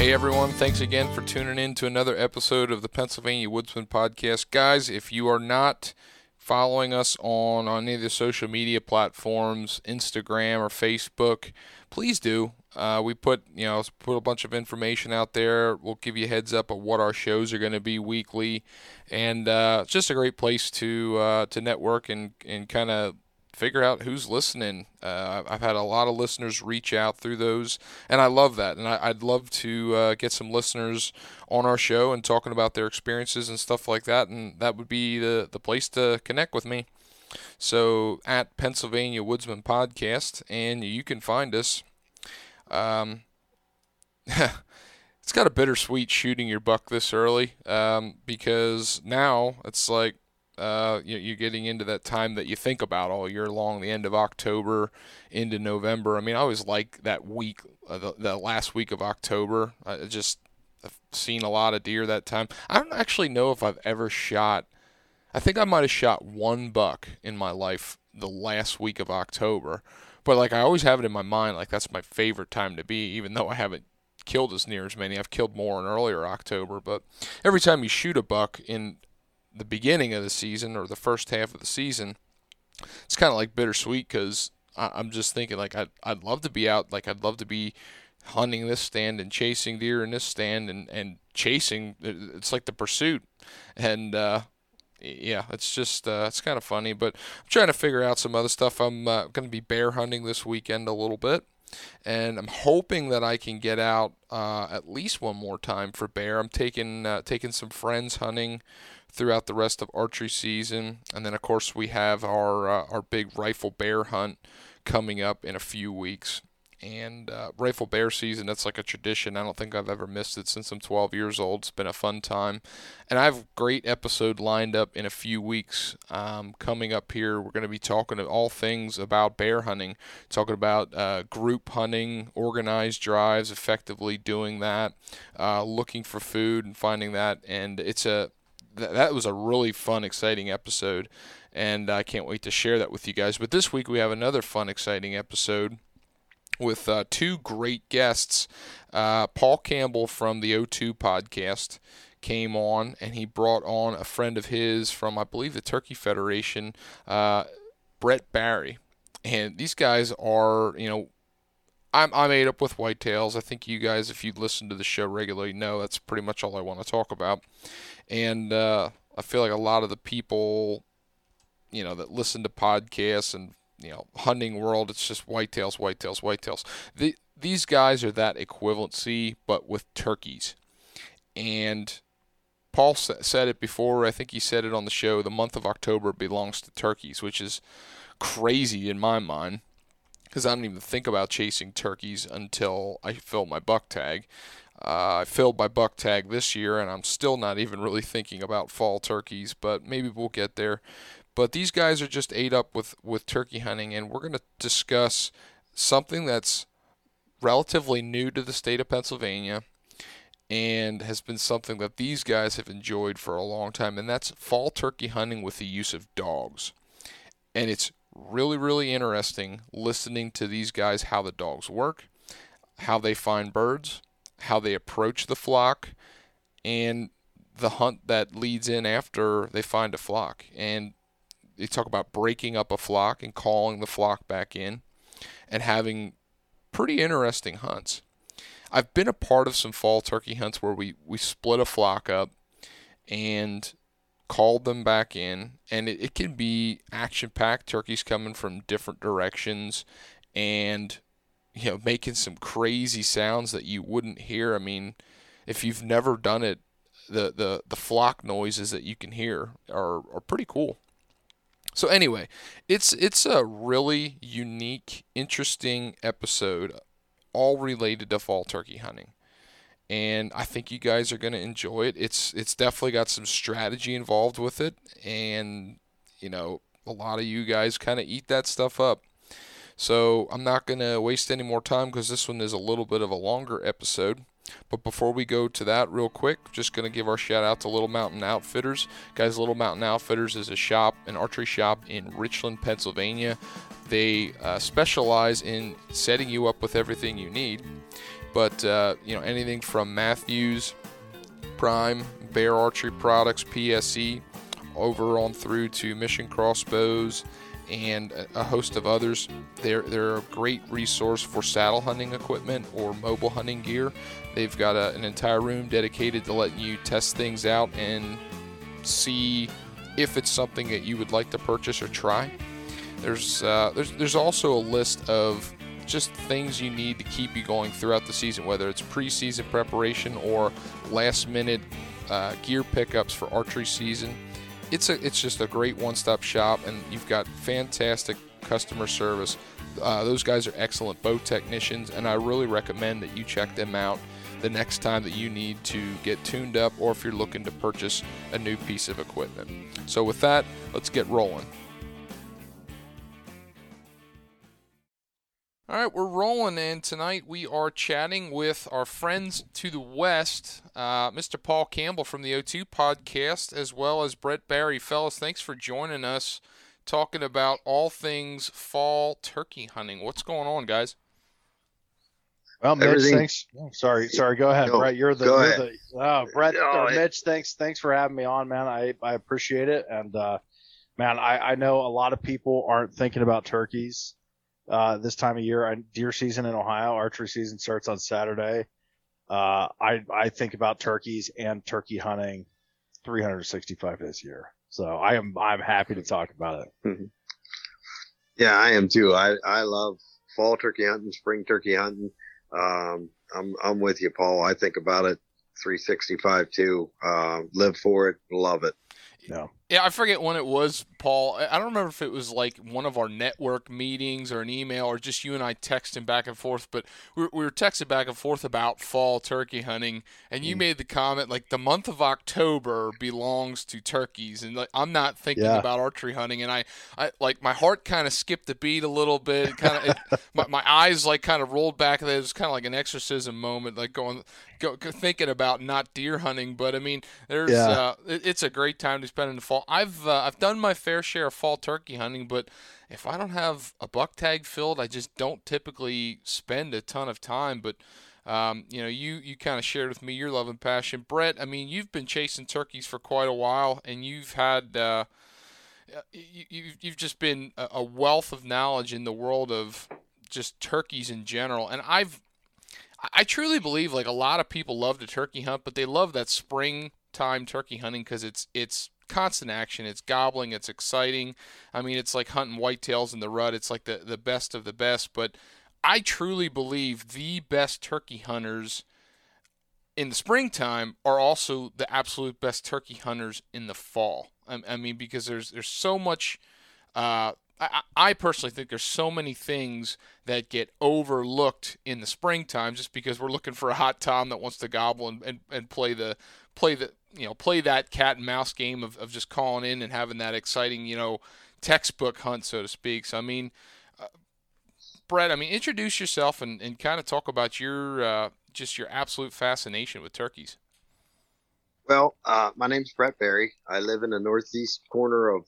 Hey everyone, thanks again for tuning in to another episode of the Pennsylvania Woodsman Podcast. Guys, if you are not following us on, on any of the social media platforms, Instagram or Facebook, please do. Uh, we put you know put a bunch of information out there. We'll give you heads up of what our shows are going to be weekly, and uh, it's just a great place to uh, to network and and kind of figure out who's listening. Uh, I've had a lot of listeners reach out through those, and I love that. And I, would love to uh, get some listeners on our show and talking about their experiences and stuff like that. And that would be the, the place to connect with me. So at Pennsylvania Woodsman Podcast, and you can find us. Um, it's got a bittersweet shooting your buck this early um, because now it's like uh, you're getting into that time that you think about all year long, the end of October into November. I mean, I always like that week, uh, the, the last week of October. I just I've seen a lot of deer that time. I don't actually know if I've ever shot. I think I might have shot one buck in my life the last week of October, but like I always have it in my mind, like that's my favorite time to be, even though I haven't killed as near as many. I've killed more in earlier October, but every time you shoot a buck in the beginning of the season or the first half of the season, it's kind of like bittersweet because I'm just thinking like I'd, I'd love to be out, like I'd love to be hunting this stand and chasing deer in this stand and, and chasing. It's like the pursuit. And, uh, yeah, it's just uh, it's kind of funny, but I'm trying to figure out some other stuff. I'm uh, going to be bear hunting this weekend a little bit, and I'm hoping that I can get out uh, at least one more time for bear. I'm taking uh, taking some friends hunting throughout the rest of archery season. And then, of course, we have our uh, our big rifle bear hunt coming up in a few weeks. And uh, rifle bear season, that's like a tradition. I don't think I've ever missed it since I'm 12 years old. It's been a fun time. And I have a great episode lined up in a few weeks um, coming up here. We're going to be talking to all things about bear hunting, talking about uh, group hunting, organized drives, effectively doing that, uh, looking for food and finding that. And it's a th- that was a really fun, exciting episode, and I can't wait to share that with you guys. But this week we have another fun, exciting episode with uh, two great guests. Uh, Paul Campbell from the O2 podcast came on, and he brought on a friend of his from, I believe, the Turkey Federation, uh, Brett Barry. And these guys are, you know, I'm I'm up with whitetails. I think you guys, if you listen to the show regularly, know that's pretty much all I want to talk about. And uh, I feel like a lot of the people, you know, that listen to podcasts and you know hunting world, it's just whitetails, whitetails, whitetails. The, these guys are that equivalency, but with turkeys. And Paul said it before. I think he said it on the show. The month of October belongs to turkeys, which is crazy in my mind because I don't even think about chasing turkeys until I fill my buck tag. Uh, I filled my buck tag this year, and I'm still not even really thinking about fall turkeys, but maybe we'll get there. But these guys are just ate up with, with turkey hunting, and we're going to discuss something that's relatively new to the state of Pennsylvania and has been something that these guys have enjoyed for a long time, and that's fall turkey hunting with the use of dogs. And it's really, really interesting listening to these guys how the dogs work, how they find birds, how they approach the flock, and the hunt that leads in after they find a flock. And they talk about breaking up a flock and calling the flock back in, and having pretty interesting hunts. I've been a part of some fall turkey hunts where we we split a flock up and called them back in, and it, it can be action packed. Turkeys coming from different directions, and you know making some crazy sounds that you wouldn't hear. I mean, if you've never done it, the the the flock noises that you can hear are are pretty cool. So anyway, it's it's a really unique, interesting episode, all related to fall turkey hunting and I think you guys are going to enjoy it. It's it's definitely got some strategy involved with it, and you know a lot of you guys kind of eat that stuff up. So I'm not going to waste any more time because this one is a little bit of a longer episode. But before we go to that, real quick, just going to give our shout out to Little Mountain Outfitters. Guys, Little Mountain Outfitters is a shop, an archery shop in Richland, Pennsylvania. They uh, specialize in setting you up with everything you need. But uh, you know anything from Mathews, Prime, Bear Archery Products, PSE, over on through to Mission Crossbows, and a host of others. They're they're a great resource for saddle hunting equipment or mobile hunting gear. They've got a, an entire room dedicated to letting you test things out and see if it's something that you would like to purchase or try. There's uh, there's there's also a list of just things you need to keep you going throughout the season, whether it's preseason preparation or last minute uh, gear pickups for archery season. It's a it's just a great one-stop shop, and you've got fantastic customer service. Uh, those guys are excellent bow technicians, and I really recommend that you check them out the next time that you need to get tuned up or if you're looking to purchase a new piece of equipment. So, with that, let's get rolling. All right, we're rolling, and tonight we are chatting with our friends to the west, uh, Mr. Paul Campbell from the O2 podcast, as well as Brett Barry. Fellas, thanks for joining us, talking about all things fall turkey hunting. What's going on, guys? Well, Mitch, Everything. thanks. Oh, sorry, sorry. Go ahead, Brett. You're the, you're the oh, Brett, uh, Mitch. Thanks, thanks for having me on, man. I I appreciate it, and uh, man, I I know a lot of people aren't thinking about turkeys uh, this time of year. Deer season in Ohio, archery season starts on Saturday. Uh, I I think about turkeys and turkey hunting 365 this year. So I am I'm happy to talk about it. Mm-hmm. Yeah, I am too. I I love fall turkey hunting, spring turkey hunting. Um, I'm I'm with you, Paul. I think about it 365 too. Uh, live for it, love it. Yeah. Yeah, I forget when it was, Paul. I don't remember if it was like one of our network meetings or an email or just you and I texting back and forth, but we were, we were texting back and forth about fall turkey hunting, and you mm. made the comment like the month of October belongs to turkeys, and like I'm not thinking yeah. about archery hunting, and I, I like my heart kind of skipped a beat a little bit, kind of my, my eyes like kind of rolled back. It was kind of like an exorcism moment, like going, go, thinking about not deer hunting, but I mean, there's, yeah. uh, it, it's a great time to spend in the fall I've uh, I've done my fair share of fall turkey hunting, but if I don't have a buck tag filled, I just don't typically spend a ton of time. But um, you know, you you kind of shared with me your love and passion, Brett. I mean, you've been chasing turkeys for quite a while, and you've had uh, you, you've just been a wealth of knowledge in the world of just turkeys in general. And I've I truly believe like a lot of people love to turkey hunt, but they love that springtime turkey hunting because it's it's constant action. It's gobbling. It's exciting. I mean, it's like hunting whitetails in the rut. It's like the, the best of the best. But I truly believe the best turkey hunters in the springtime are also the absolute best turkey hunters in the fall. I, I mean, because there's there's so much. Uh, I, I personally think there's so many things that get overlooked in the springtime just because we're looking for a hot tom that wants to gobble and, and, and play the play the you know play that cat and mouse game of, of just calling in and having that exciting you know textbook hunt so to speak. So i mean uh, brett i mean introduce yourself and, and kind of talk about your uh, just your absolute fascination with turkeys. Well uh, my name's brett barry. I live in the northeast corner of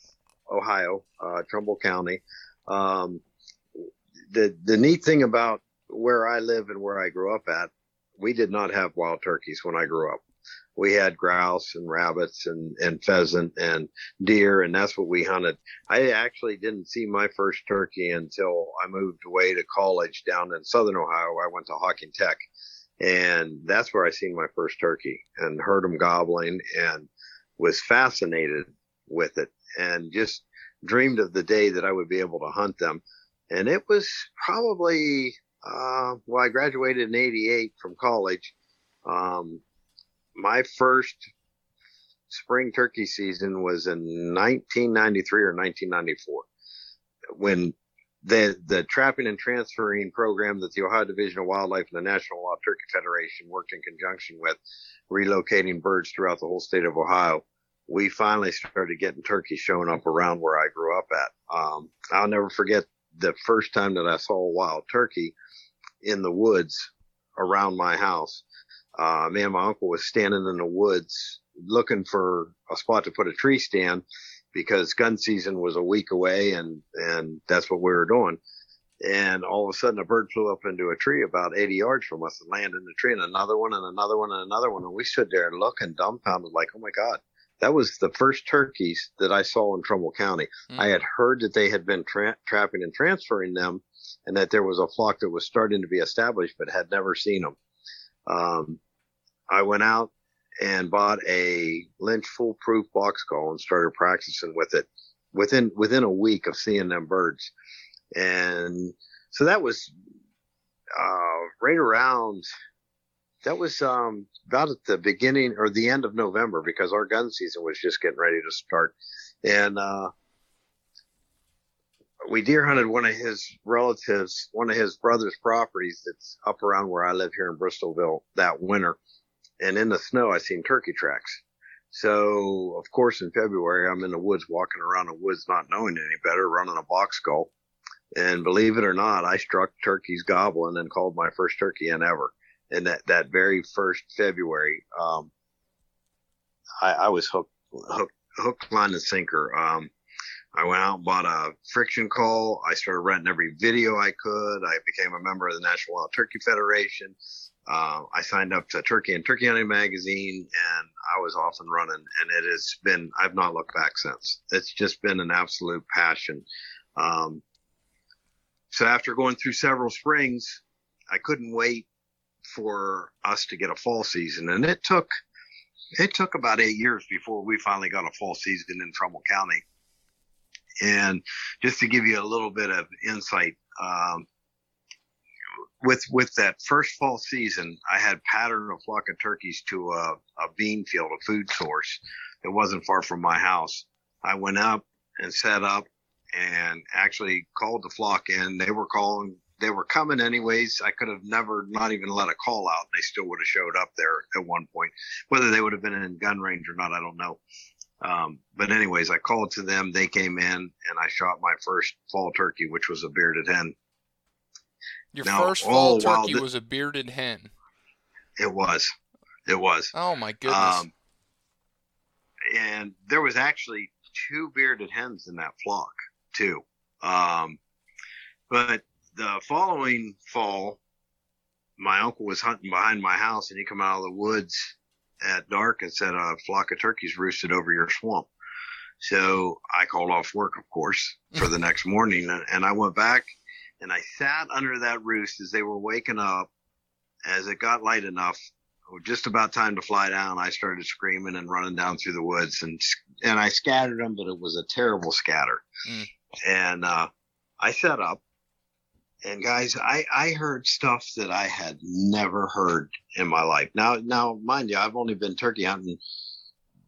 ohio uh, trumbull county. Um, the the neat thing about where i live and where i grew up at we did not have wild turkeys when i grew up we had grouse and rabbits and, and pheasant and deer, and that's what we hunted. I actually didn't see my first turkey until I moved away to college down in southern Ohio. I went to Hocking Tech, and that's where I seen my first turkey and heard them gobbling and was fascinated with it and just dreamed of the day that I would be able to hunt them. And it was probably, uh, well, I graduated in 88 from college. Um, my first spring turkey season was in 1993 or 1994 when the the trapping and transferring program that the Ohio Division of Wildlife and the National Wild Turkey Federation worked in conjunction with relocating birds throughout the whole state of Ohio. We finally started getting turkeys showing up around where I grew up at. Um, I'll never forget the first time that I saw a wild turkey in the woods around my house uh, me and my uncle was standing in the woods looking for a spot to put a tree stand because gun season was a week away and, and that's what we were doing. And all of a sudden a bird flew up into a tree about 80 yards from us and landed in the tree and another one and another one and another one. And we stood there looking dumbfounded like, Oh my God, that was the first turkeys that I saw in Trumbull County. Mm. I had heard that they had been tra- trapping and transferring them and that there was a flock that was starting to be established, but had never seen them. Um, I went out and bought a Lynch foolproof box call and started practicing with it within within a week of seeing them birds. And so that was uh, right around that was um, about at the beginning or the end of November because our gun season was just getting ready to start. And uh, we deer hunted one of his relatives, one of his brother's properties that's up around where I live here in Bristolville that winter. And in the snow, I seen turkey tracks. So, of course, in February, I'm in the woods, walking around the woods, not knowing any better, running a box call. And believe it or not, I struck turkeys gobbling and called my first turkey in ever. And that, that very first February, um, I, I was hooked, hooked, hook, line, and sinker. Um, I went out and bought a friction call. I started renting every video I could. I became a member of the National Wild Turkey Federation. Uh, I signed up to Turkey and Turkey Hunting Magazine, and I was off and running. And it has been, I've not looked back since. It's just been an absolute passion. Um, so after going through several springs, I couldn't wait for us to get a fall season, and it took it took about eight years before we finally got a fall season in Trumbull County. And just to give you a little bit of insight, um, with with that first fall season, I had patterned a flock of turkeys to a, a bean field, a food source that wasn't far from my house. I went up and set up and actually called the flock in. They were calling, they were coming anyways. I could have never not even let a call out. They still would have showed up there at one point. Whether they would have been in gun range or not, I don't know. Um, but anyways, I called to them. They came in and I shot my first fall turkey, which was a bearded hen. Your now, first fall turkey was a bearded hen. It was. It was. Oh my goodness. Um, and there was actually two bearded hens in that flock too. Um, but the following fall, my uncle was hunting behind my house and he come out of the woods at dark and said a flock of turkeys roosted over your swamp. So I called off work, of course, for the next morning, and I went back and I sat under that roost as they were waking up. As it got light enough, just about time to fly down, I started screaming and running down through the woods, and and I scattered them, but it was a terrible scatter. Mm. And uh, I set up, and guys, I I heard stuff that I had never heard in my life. Now now, mind you, I've only been turkey hunting.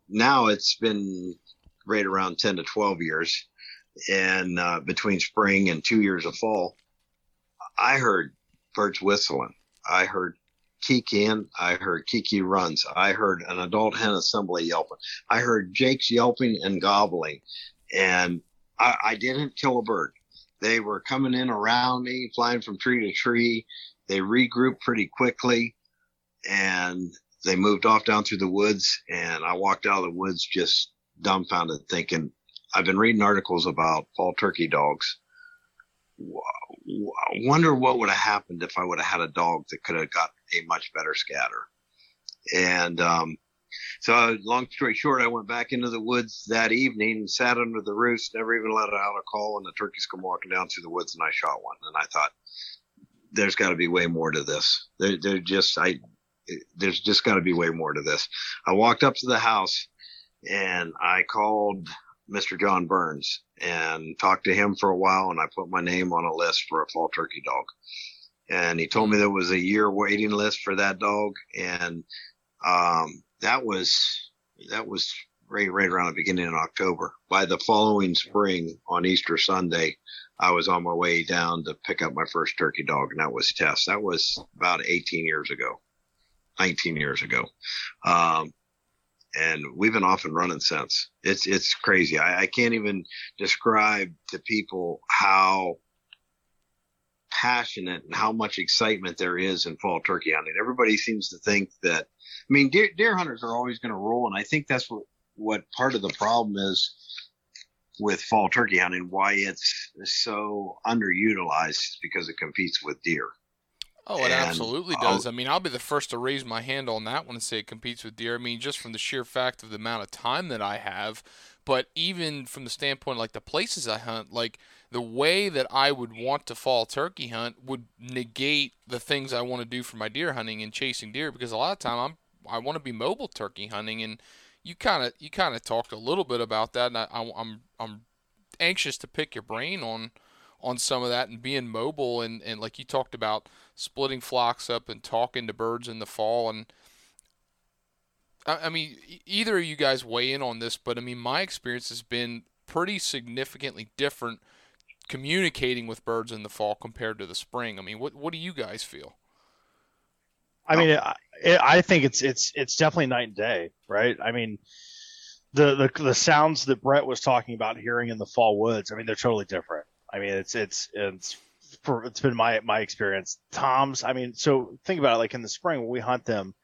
Now it's been right around ten to twelve years, and uh, between spring and two years of fall I heard birds whistling. I heard kikiing. I heard kee-kee runs. I heard an adult hen assembly yelping. I heard Jake's yelping and gobbling. And I, I didn't kill a bird. They were coming in around me, flying from tree to tree. They regrouped pretty quickly and they moved off down through the woods. And I walked out of the woods just dumbfounded thinking, I've been reading articles about fall turkey dogs I wonder what would have happened if I would have had a dog that could have got a much better scatter. And um, So, long story short, I went back into the woods that evening sat under the roost, never even let out a call, and the turkeys come walking down through the woods, and I shot one. And I thought, there's got to be way more to this. There, there just, I, there's just got to be way more to this. I walked up to the house and I called Mr. John Burns and talked to him for a while, and I put my name on a list for a fall turkey dog. And he told me there was a year waiting list for that dog, and um, that was that was right right around the beginning of October. By the following spring, on Easter Sunday, I was on my way down to pick up my first turkey dog, and that was Tess. That was about 18 years ago, 19 years ago. Um, and we've been off and running since. It's it's crazy. I, I can't even describe to people how passionate and how much excitement there is in fall turkey hunting. Everybody seems to think that. I mean, deer, deer hunters are always going to roll, and I think that's what what part of the problem is with fall turkey hunting. Why it's so underutilized is because it competes with deer. Oh, it and absolutely does. I mean, I'll be the first to raise my hand on that one and say it competes with deer. I mean, just from the sheer fact of the amount of time that I have, but even from the standpoint like the places I hunt, like the way that I would want to fall turkey hunt would negate the things I want to do for my deer hunting and chasing deer because a lot of time I'm I want to be mobile turkey hunting and you kind of you kind of talked a little bit about that and I, I'm I'm anxious to pick your brain on on some of that and being mobile and, and like you talked about splitting flocks up and talking to birds in the fall and I, I mean either of you guys weigh in on this but I mean my experience has been pretty significantly different communicating with birds in the fall compared to the spring. I mean what what do you guys feel? I mean, um, it, I think it's it's it's definitely night and day, right? I mean, the, the the sounds that Brett was talking about hearing in the fall woods, I mean, they're totally different. I mean, it's it's it's for, it's been my my experience. Toms, I mean, so think about it. Like in the spring when we hunt them,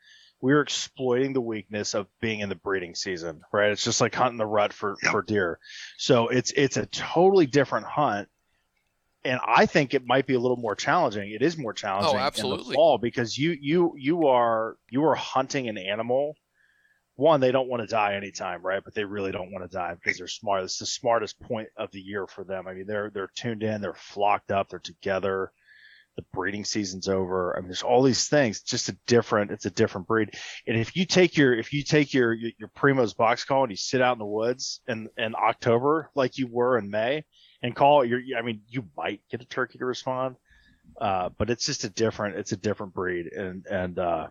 we're exploiting the weakness of being in the breeding season, right? It's just like hunting the rut for yep. for deer. So it's it's a totally different hunt. And I think it might be a little more challenging. It is more challenging oh, absolutely. in the fall because you you you are you are hunting an animal one, they don't want to die anytime, right? But they really don't want to die because they're smart. It's the smartest point of the year for them. I mean, they're they're tuned in, they're flocked up, they're together. The breeding season's over. I mean, there's all these things. Just a different. It's a different breed. And if you take your if you take your your, your Primos box call and you sit out in the woods in in October like you were in May and call, you're I mean, you might get a turkey to respond. Uh, but it's just a different. It's a different breed, and and uh,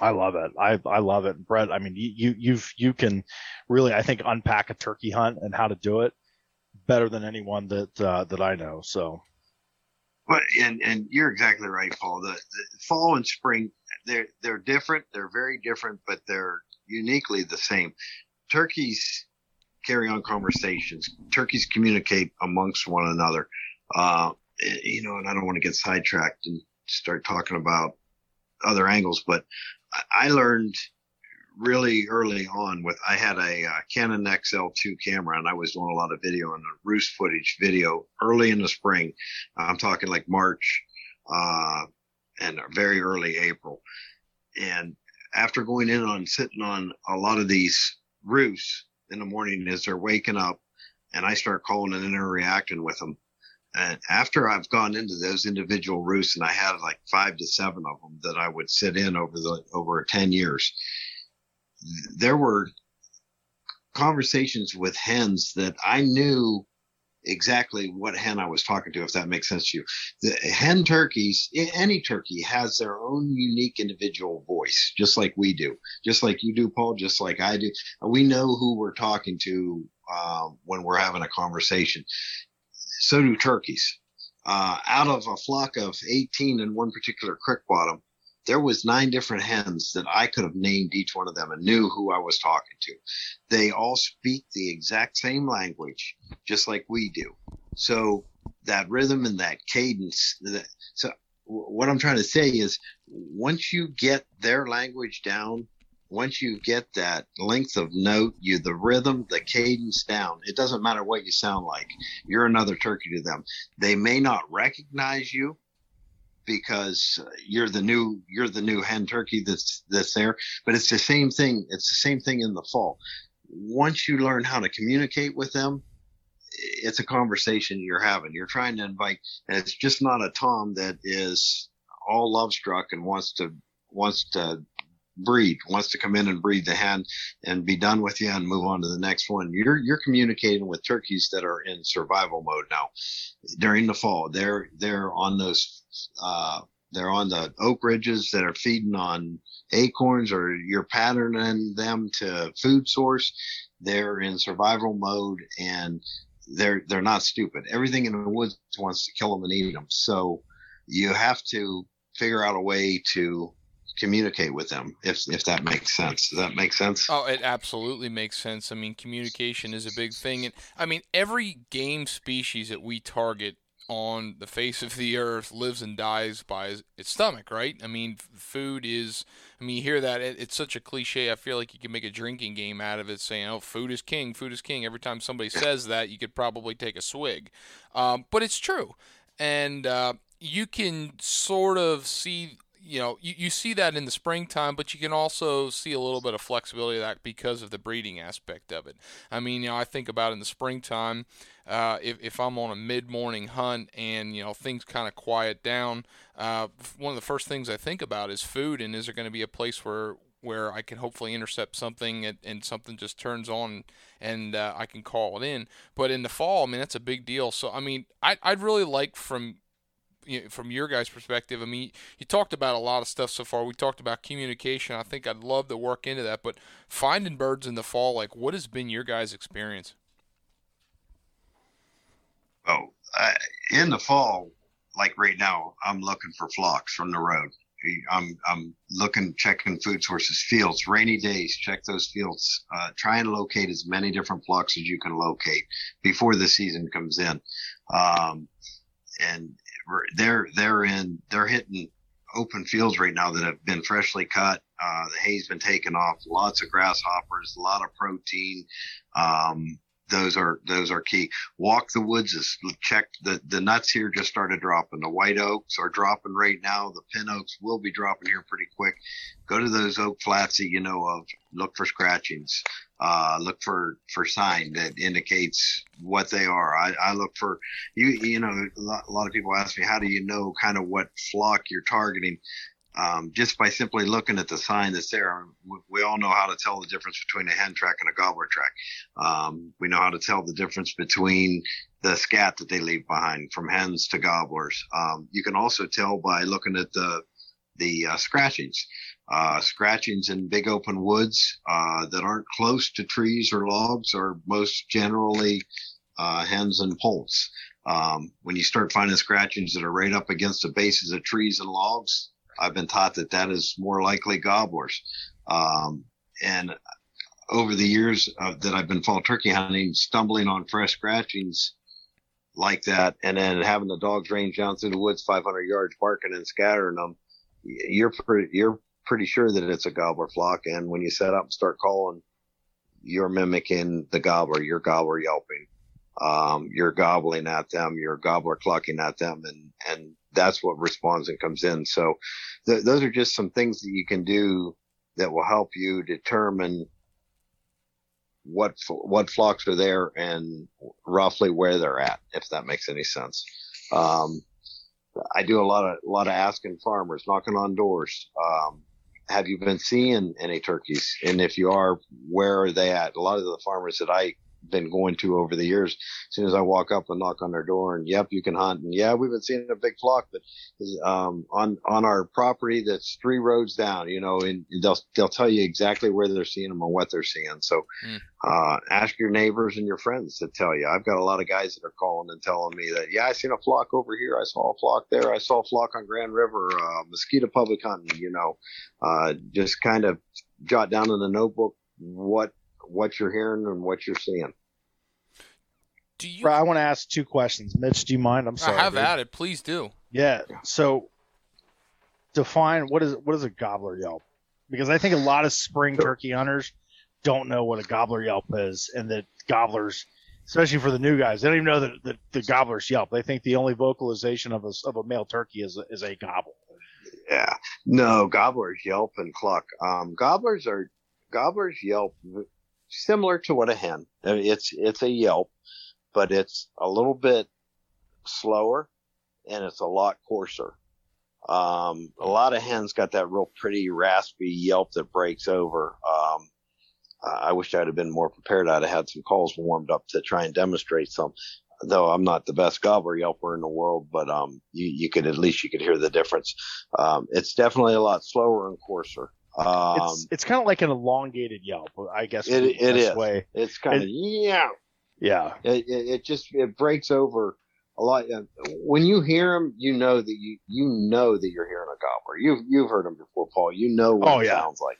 I love it. I I love it, Brett. I mean, you you've you can really I think unpack a turkey hunt and how to do it better than anyone that uh, that I know. So. But and and you're exactly right, Paul. The, the fall and spring they're they're different. They're very different, but they're uniquely the same. Turkeys carry on conversations. Turkeys communicate amongst one another. Uh, you know, and I don't want to get sidetracked and start talking about other angles, but I learned really early on with I had a uh, Canon XL2 camera and I was doing a lot of video and roost footage video early in the spring. I'm talking like March uh, and very early April. And after going in on sitting on a lot of these roosts in the morning as they're waking up and I start calling and interacting with them, and after I've gone into those individual roosts, and I had like five to seven of them that I would sit in over the over ten years, there were conversations with hens that I knew exactly what hen I was talking to, if that makes sense to you. The hen turkeys, any turkey has their own unique individual voice, just like we do, just like you do, Paul, just like I do. We know who we're talking to uh, when we're having a conversation so do turkeys. Uh, out of a flock of 18 in one particular creek bottom, there was nine different hens that I could have named each one of them and knew who I was talking to. They all speak the exact same language, just like we do. So that rhythm and that cadence. That, so what I'm trying to say is, once you get their language down, once you get that length of note, you the rhythm, the cadence down, it doesn't matter what you sound like. You're another turkey to them. They may not recognize you, because uh, you're the new you're the new hen turkey that's that's there. But it's the same thing it's the same thing in the fall. Once you learn how to communicate with them it's a conversation you're having. You're trying to invite and it's just not a tom that is all love struck and wants to wants to breed, wants to come in and breed the hen and be done with you and move on to the next one. You're you're communicating with turkeys that are in survival mode now. During the fall, they're they're on those uh, they're on the oak ridges that are feeding on acorns or you're patterning them to food source. They're in survival mode and they're they're not stupid. Everything in the woods wants to kill them and eat them. So you have to figure out a way to communicate with them if if that makes sense. Does that make sense? Oh it absolutely makes sense. I mean communication is a big thing and i mean every game species that we target on the face of the earth lives and dies by its stomach right? I mean food is i mean you hear that it, it's such a cliche i feel like you can make a drinking game out of it saying oh food is king food is king. Every time somebody says that you could probably take a swig. Um, but it's true and uh, you can sort of see you know, you, you see that in the springtime, but you can also see a little bit of flexibility of that because of the breeding aspect of it. I mean, you know, I think about in the springtime, uh, if, if I'm on a mid morning hunt and, you know, things kind of quiet down, uh, one of the first things I think about is food and is there going to be a place where, where I can hopefully intercept something and, and something just turns on and uh, I can call it in. But in the fall, I mean, that's a big deal. So, I mean, I, I'd really like from you know, from your guys' perspective, I mean, you talked about a lot of stuff so far. We talked about communication. I think I'd love to work into that. But finding birds in the fall, like, what has been your guys' experience? Oh, in the fall, like right now, I'm looking for flocks from the road. I'm I'm looking, checking food sources, fields, rainy days. Check those fields. Uh, try and locate as many different flocks as you can locate before the season comes in. Um, and they're they're in they're hitting open fields right now that have been freshly cut. Uh, the hay's been taken off. Lots of grasshoppers, a lot of protein. Um, those are those are key. Walk the woods is check the the nuts here just started dropping. The white oaks are dropping right now. The pin oaks will be dropping here pretty quick. Go to those oak flats that you know of. Look for scratchings. Uh, look for for sign that indicates what they are. I, I look for you. You know, a lot, of people ask me, how do you know kind of what flock you're targeting? um, just by simply looking at the sign that's there. We, all know how to tell the difference between a hen track and a gobbler track. Um, we know how to tell the difference between the scat that they leave behind from hens to gobblers. Um, you can also tell by looking at the the uh, scratchings. Uh, scratchings in big open woods uh, that aren't close to trees or logs are most generally uh, hens and poults. Um, when you start finding scratchings that are right up against the bases of trees and logs, I've been taught that that is more likely gobblers. Um, and over the years that I've been fall turkey hunting, stumbling on fresh scratchings like that, and then having the dogs range down through the woods 500 yards, barking and scattering them, you're pretty, you're pretty sure that it's a gobbler flock. And when you set up and start calling, you're mimicking the gobbler, you're gobbler yelping. Um, you're gobbling at them, you're gobbler clucking at them, and and that's what responds and comes in. So th- those are just some things that you can do that will help you determine what what flocks are there and roughly where they're at, if that makes any sense. Um, I do a lot of a lot of asking farmers, knocking on doors. Um, have you been seeing any turkeys? And if you are, where are they at? A lot of the farmers that I been going to over the years. As soon as I walk up and knock on their door, and yep, you can hunt. And yeah, we've been seeing a big flock, but um, on on our property that's three roads down, you know, and they'll they'll tell you exactly where they're seeing them and what they're seeing. So mm. uh, ask your neighbors and your friends to tell you. I've got a lot of guys that are calling and telling me that yeah, I seen a flock over here. I saw a flock there. I saw a flock on Grand River, uh, Mosquito Public Hunting. You know, uh, just kind of jot down in a notebook what what you're hearing and what you're seeing. Do you? I want to ask two questions. Mitch, do you mind? I'm sorry. I have dude. at it. Please do. Yeah. So, define what is what is a gobbler yelp? Because I think a lot of spring turkey hunters don't know what a gobbler yelp is, and that gobblers especially for the new guys. They don't even know that the, the gobblers yelp. They think the only vocalization of a of a male turkey is is a gobble. Yeah, no, gobblers yelp and cluck. Um, gobblers are gobblers yelp similar to what a hen. It's it's a yelp, but it's a little bit slower and it's a lot coarser. Um, a lot of hens got that real pretty raspy yelp that breaks over. Um, I wish I'd have been more prepared. I'd have had some calls warmed up to try and demonstrate some. Though I'm not the best gobbler yelper in the world, but um, you, you could at least you could hear the difference. Um, it's definitely a lot slower and coarser. Um, it's it's kind of like an elongated yelp, I guess. It, it is. Way. It's kind of yeah, yeah. It, it, it just it breaks over a lot. When you hear them, you know that you you know that you're hearing a gobbler. You've you've heard them before, Paul. You know what oh, it yeah. sounds like.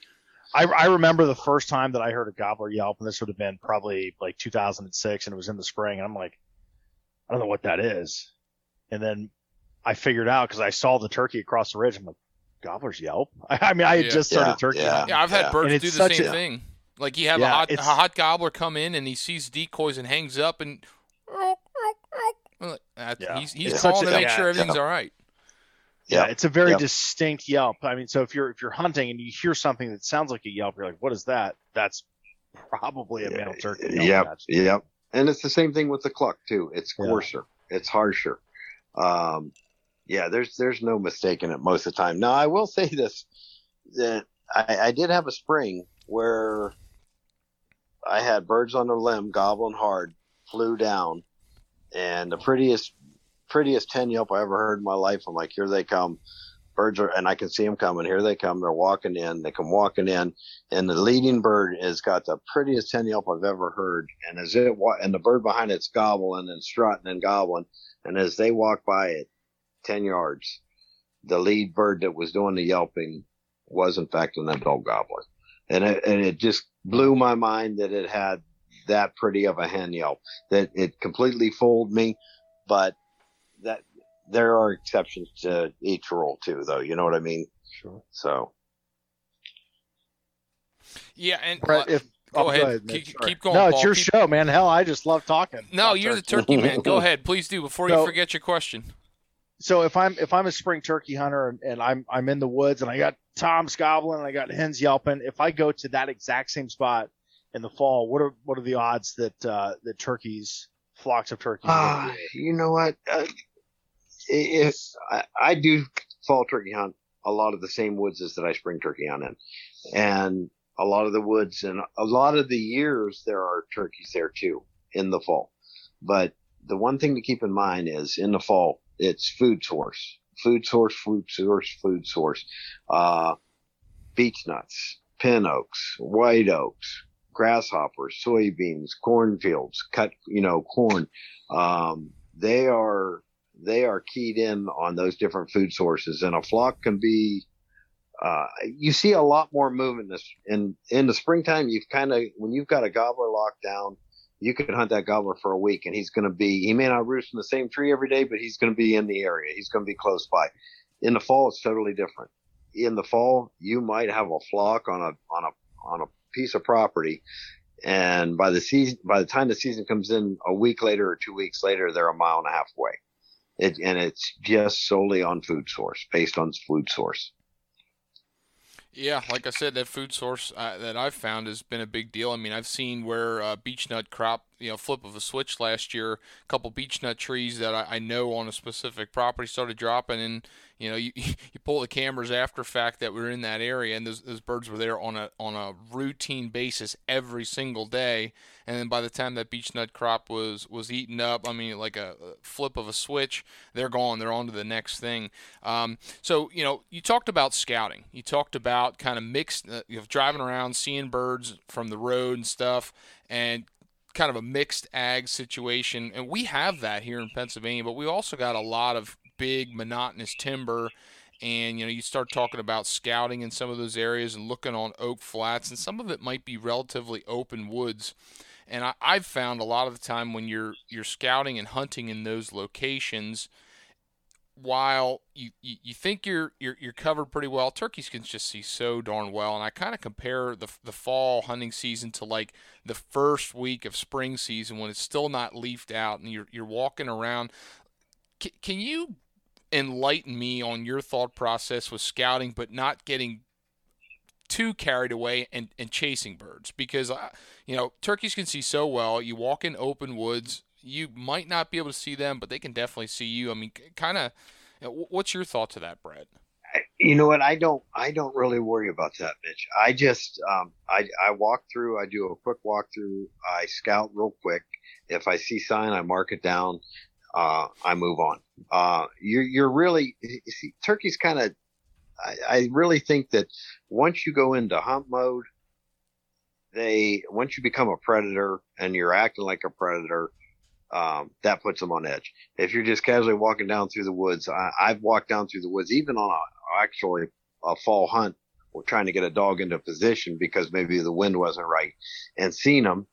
I, I remember the first time that I heard a gobbler yelp, and this would have been probably like 2006, and it was in the spring, and I'm like, I don't know what that is. And then I figured out because I saw the turkey across the ridge. I'm like, gobblers yelp. I, I mean, I had yeah. just started yeah. turkey. Yeah, yeah I've had birds do the same a, thing. Like you have a hot, a hot gobbler come in and he sees decoys and hangs up and he's, he's calling to make sure everything's all right. Yeah, it's a very yep. distinct yelp. I mean, so if you're if you're hunting and you hear something that sounds like a yelp, you're like, "What is that?" That's probably a male turkey. Yep, yep. And it's the same thing with the cluck too. It's coarser, yeah. it's harsher. Um, yeah, there's there's no mistaking it most of the time. Now I will say this: that I, I did have a spring where I had birds on the limb gobbling hard, flew down, and the prettiest prettiest ten yelp I ever heard in my life. I'm like, here they come. Birds are, and I can see them coming. Here they come. They're walking in. They come walking in, and the leading bird has got the prettiest ten yelp I've ever heard. And as it and the bird behind it's gobbling and strutting and gobbling. And as they walk by it, ten yards, the lead bird that was doing the yelping was in fact an adult gobbler, and it, and it just blew my mind that it had that pretty of a hen yelp. That it completely fooled me, but that there are exceptions to each rule too, though. You know what I mean? Sure. So. Yeah, and Brett, uh, if go, oh, ahead. ahead keep, keep, going. No, Paul. it's your keep... show, man. Hell, I just love talking. No, you're turkey. the turkey man. Go ahead, please do before so, you forget your question. So if I'm if I'm a spring turkey hunter and, and I'm I'm in the woods and I got toms gobbling and I got hens yelping, if I go to that exact same spot in the fall, what are what are the odds that uh, that turkeys flocks of turkeys? Uh, you know what? Uh, if I, I do fall turkey hunt a lot of the same woods as that I spring turkey hunt in, and a lot of the woods and a lot of the years there are turkeys there too in the fall. But the one thing to keep in mind is in the fall it's food source, food source, food source, food source. Uh, beech nuts, pin oaks, white oaks, grasshoppers, soybeans, cornfields, cut, you know, corn. Um, they are they are keyed in on those different food sources, and a flock can be. Uh, you see a lot more movement in in the springtime. You've kind of when you've got a gobbler locked down, you could hunt that gobbler for a week, and he's going to be. He may not roost in the same tree every day, but he's going to be in the area. He's going to be close by. In the fall, it's totally different. In the fall, you might have a flock on a on a on a piece of property, and by the season, by the time the season comes in, a week later or two weeks later, they're a mile and a half away. It, and it's just solely on food source, based on food source. Yeah, like I said, that food source uh, that I've found has been a big deal. I mean, I've seen where uh, beech nut crop, you know, flip of a switch last year, a couple beech nut trees that I, I know on a specific property started dropping, and you know, you, you pull the cameras after fact that we're in that area, and those, those birds were there on a on a routine basis every single day. And then by the time that beech nut crop was was eaten up, I mean, like a, flip of a switch, they're gone. They're on to the next thing. Um, so you know, you talked about scouting. You talked about kind of mixed, uh, you know, driving around, seeing birds from the road and stuff, and kind of a mixed ag situation. And we have that here in Pennsylvania, but we also got a lot of big monotonous timber and you know you start talking about scouting in some of those areas and looking on oak flats and some of it might be relatively open woods and I, have found a lot of the time when you're you're scouting and hunting in those locations while you, you, you think you're, you're you're covered pretty well, turkeys can just see so darn well. And I kind of compare the the fall hunting season to like the first week of spring season when it's still not leafed out and you're you're walking around. C- can you enlighten me on your thought process with scouting, but not getting too carried away and, and chasing birds because uh, you know turkeys can see so well. You walk in open woods, you might not be able to see them, but they can definitely see you. I mean, kind of. Know, what's your thought to that, Brett? You know what? I don't. I don't really worry about that, Mitch. I just. Um, I I walk through. I do a quick walk through. I scout real quick. If I see sign, I mark it down. Uh, I move on. Uh, you're you're really. You see, turkey's kind of. I, I really think that once you go into hunt mode, they once you become a predator and you're acting like a predator, um, that puts them on edge. If you're just casually walking down through the woods, I, have walked down through the woods, even on a, actually a fall hunt, or trying to get a dog into position because maybe the wind wasn't right, and seen them,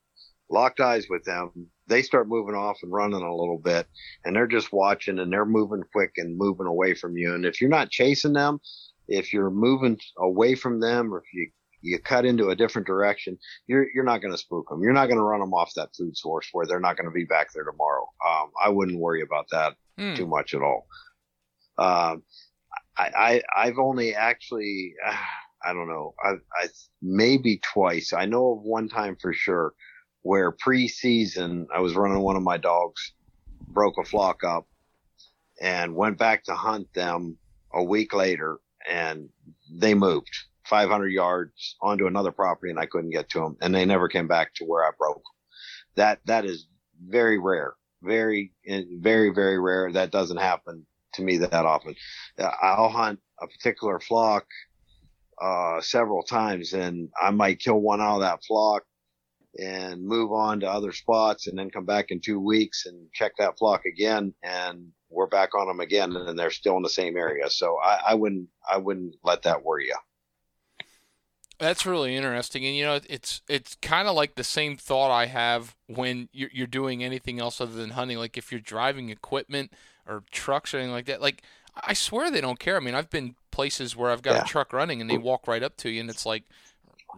locked eyes with them. They start moving off and running a little bit, and they're just watching and they're moving quick and moving away from you. And if you're not chasing them, if you're moving away from them, or if you you cut into a different direction, you're you're not going to spook them. You're not going to run them off that food source where they're not going to be back there tomorrow. Um, I wouldn't worry about that hmm. too much at all. Um, I, I have only actually I don't know I I maybe twice. I know of one time for sure where preseason I was running one of my dogs, broke a flock up, and went back to hunt them a week later, and they moved 500 yards onto another property and I couldn't get to them and they never came back to where I broke. That, that is very rare, very, very, very rare. That doesn't happen to me that often. I'll hunt a particular flock, uh, several times and I might kill one out of that flock and move on to other spots and then come back in two weeks and check that flock again and we're back on them again and they're still in the same area. So I, I wouldn't, I wouldn't let that worry you. That's really interesting, and you know, it's it's kind of like the same thought I have when you're, you're doing anything else other than hunting. Like if you're driving equipment or trucks or anything like that. Like I swear they don't care. I mean, I've been places where I've got yeah. a truck running and they walk right up to you, and it's like,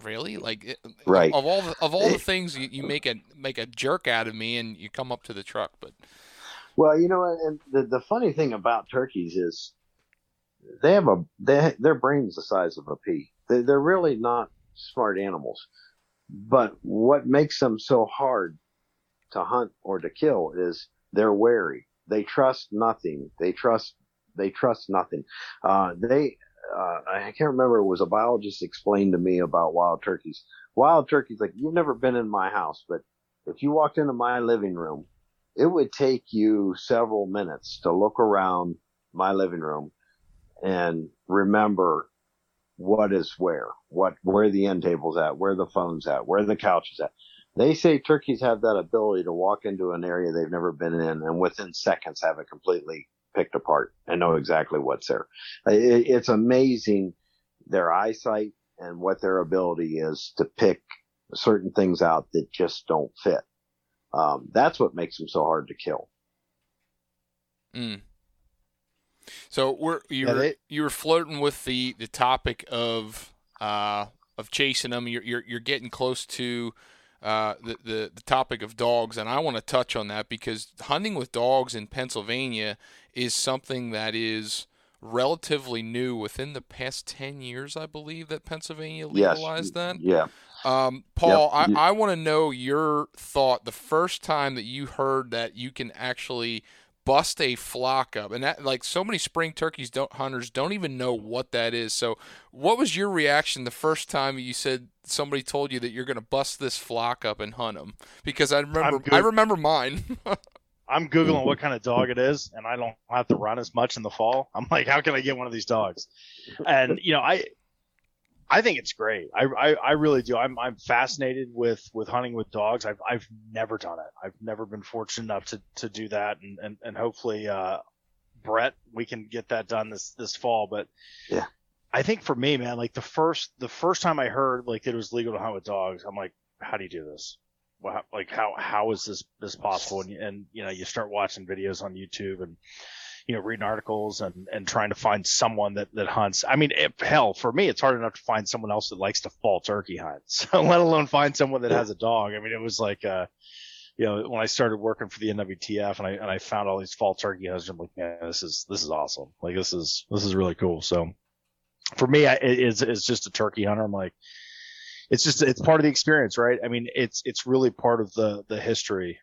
really? Like, right? Of all the, of all eh. the things you, you make a make a jerk out of me, and you come up to the truck, but. Well, you know, and the the funny thing about turkeys is they have a they their brain's the size of a pea. They, they're really not smart animals. But what makes them so hard to hunt or to kill is they're wary. They trust nothing. They trust they trust nothing. Uh, they uh, I can't remember. It was a biologist explained to me about wild turkeys. Wild turkeys, like you've never been in my house, but if you walked into my living room, it would take you several minutes to look around my living room and remember what is where, what where the end table's at, where the phone's at, where the couch is at. They say turkeys have that ability to walk into an area they've never been in and within seconds have it completely picked apart and know exactly what's there. It, it's amazing their eyesight and what their ability is to pick certain things out that just don't fit. Um, that's what makes them so hard to kill. Mm. So we're you yeah, were they, you were floating with the the topic of uh, of chasing them. You're you're, you're getting close to uh, the, the the topic of dogs, and I want to touch on that because hunting with dogs in Pennsylvania is something that is relatively new within the past 10 years i believe that pennsylvania legalized yes. that yeah um, paul yep. i, I want to know your thought the first time that you heard that you can actually bust a flock up. And that like so many spring turkeys don't hunters don't even know what that is. So what was your reaction the first time you said somebody told you that you're going to bust this flock up and hunt them because i remember i remember mine. I'm googling what kind of dog it is and i don't have to run as much in the fall. I'm like how can i get one of these dogs? And you know i I think it's great. I, I, I, really do. I'm, I'm fascinated with, with hunting with dogs. I've, I've never done it. I've never been fortunate enough to, to do that. And, and, and hopefully, uh, Brett, we can get that done this, this fall. But yeah, I think for me, man, like the first, the first time I heard like it was legal to hunt with dogs, I'm like, how do you do this? Well, like how, how is this, this possible? And, and, you know, you start watching videos on YouTube and, you know, reading articles and, and trying to find someone that, that hunts. I mean, if, hell, for me, it's hard enough to find someone else that likes to fall turkey hunt. So let alone find someone that has a dog. I mean, it was like, uh, you know, when I started working for the NWTF and I, and I found all these fall turkey hunters, I'm like, man, this is, this is awesome. Like, this is, this is really cool. So for me, I, it's, it's just a turkey hunter. I'm like, it's just, it's part of the experience, right? I mean, it's, it's really part of the, the history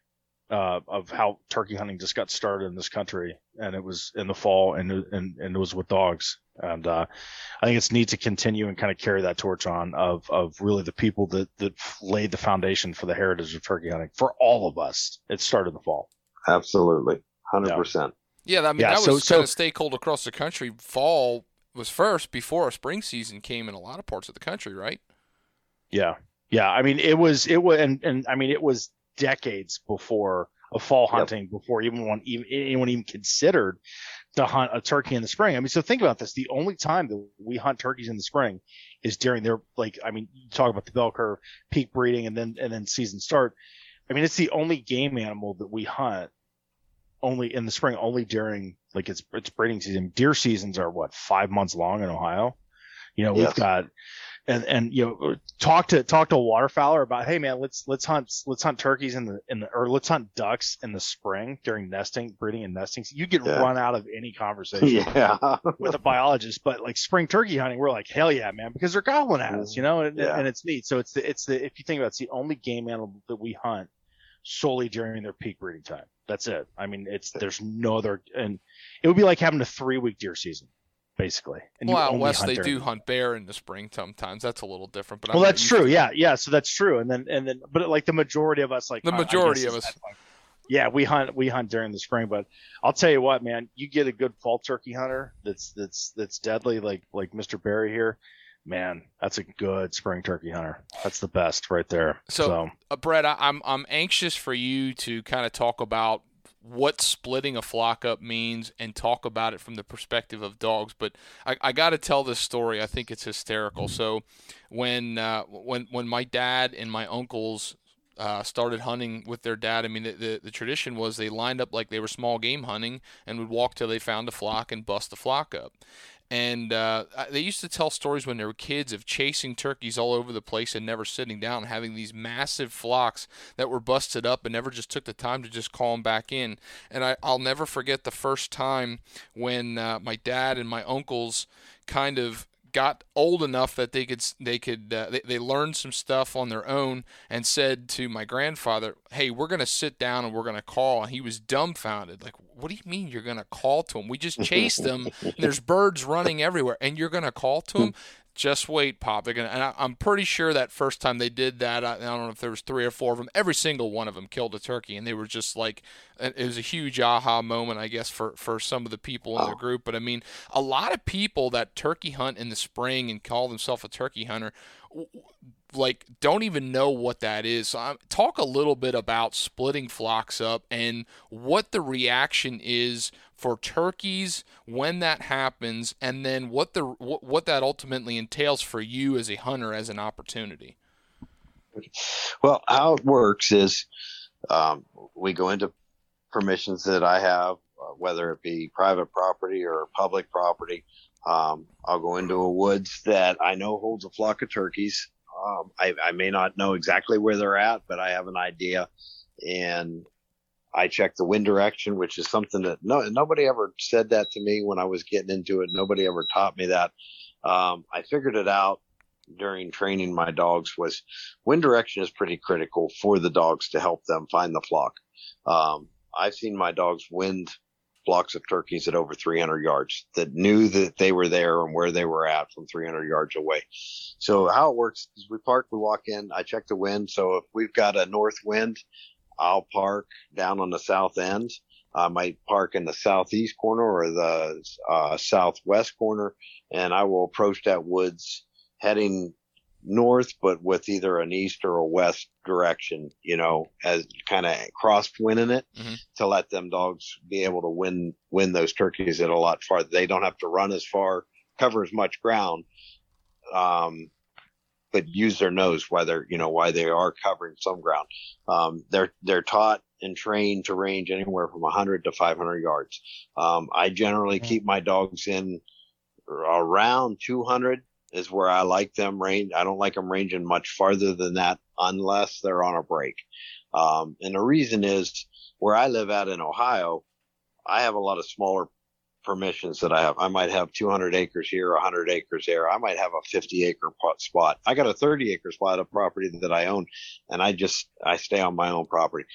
uh, of how turkey hunting just got started in this country, and it was in the fall, and and, and it was with dogs. And uh, I think it's neat to continue and kind of carry that torch on of of really the people that that laid the foundation for the heritage of turkey hunting for all of us. It started in the fall. Absolutely, hundred yeah. percent. Yeah, I mean yeah, that so, was so, kind of stakehold across the country. Fall was first before a spring season came in a lot of parts of the country, right? Yeah, yeah. I mean, it was it was, and and I mean, it was decades before of fall hunting yep. before even one even anyone even considered to hunt a turkey in the spring. I mean, so think about this: the only time that we hunt turkeys in the spring is during their like. I mean, you talk about the bell curve, peak breeding, and then and then season start. I mean, it's the only game animal that we hunt only in the spring, only during like its its breeding season. Deer seasons are what five months long in Ohio. You know, yes. we've got and and you know talk to talk to a waterfowler about hey man let's let's hunt let's hunt turkeys in the in the or let's hunt ducks in the spring during nesting breeding and nesting. You get yeah. run out of any conversation yeah. with a biologist but like spring turkey hunting we're like hell yeah man because they're gobbling at us mm. you know and, yeah. and it's neat. So it's the it's the if you think about it, it's the only game animal that we hunt solely during their peak breeding time. That's it. I mean it's there's no other and it would be like having a three week deer season basically. And well, unless they do hunt bear in the spring sometimes. That's a little different. But well, that's true. Yeah, yeah. So that's true. And then and then, but like the majority of us, like the majority of us. Yeah, we hunt we hunt during the spring, but I'll tell you what, man, you get a good fall turkey hunter that's that's that's deadly, like like Mr. Barry here. Man, that's a good spring turkey hunter. That's the best right there. So, so. Uh, Brett, I, I'm I'm anxious for you to kind of talk about what splitting a flock up means and talk about it from the perspective of dogs. But I, I got to tell this story. I think it's hysterical. So when uh, when when my dad and my uncles uh, started hunting with their dad. I mean, the, the, the, tradition was they lined up like they were small game hunting and would walk till they found a flock and bust the flock up. And uh, they used to tell stories when they were kids of chasing turkeys all over the place and never sitting down, having these massive flocks that were busted up and never just took the time to just call them back in. And I, will never forget the first time when uh, my dad and my uncles kind of got old enough that they could they could uh, they, they learned some stuff on their own and said to my grandfather, "Hey, we're going to sit down and we're going to call." And he was dumbfounded, like, "What do you mean you're going to call to him? We just chased them. there's birds running everywhere, and you're going to call to him?" Just wait, Pop. They're gonna, and I, am pretty sure that first time they did that, I, I, don't know if there was three or four of them. Every single one of them killed a turkey, and they were just like, it was a huge aha moment, I guess, for for some of the people in the oh. group. But I mean, a lot of people that turkey hunt in the spring and call themselves a turkey hunter like don't even know what that is. So I'm, talk a little bit about splitting flocks up and what the reaction is for turkeys when that happens, and then what the what, what that ultimately entails for you as a hunter as an opportunity. Well, how it works is um, we go into permissions that I have, uh, whether it be private property or public property. Um, I'll go into a woods that I know holds a flock of turkeys. Um, I, I, may not know exactly where they're at, but I have an idea. And I check the wind direction, which is something that no, nobody ever said that to me when I was getting into it. Nobody ever taught me that. Um, I figured it out during training my dogs was wind direction is pretty critical for the dogs to help them find the flock. Um, I've seen my dogs wind flocks of turkeys at over 300 yards that knew that they were there and where they were at from 300 yards away. So how it works is we park, we walk in, I check the wind. So if we've got a north wind, I'll park down on the south end. I might park in the southeast corner or the uh, southwest corner, and I will approach that woods heading north, but with either an east or a west direction, you know, as kind of crosswind in it mm-hmm. to let them dogs be able to win, win those turkeys at a lot farther. They don't have to run as far, cover as much ground. Um, use their nose whether you know why they are covering some ground. Um, they're they're taught and trained to range anywhere from 100 to 500 yards. Um, I generally keep my dogs in around 200 is where I like them range. I don't like them ranging much farther than that unless they're on a break. Um, and the reason is where I live at in Ohio, I have a lot of smaller permissions that I have. I might have 200 acres here, 100 acres there. I might have a 50 acre spot. I got a 30 acre spot of property that I own, and I just I stay on my own property.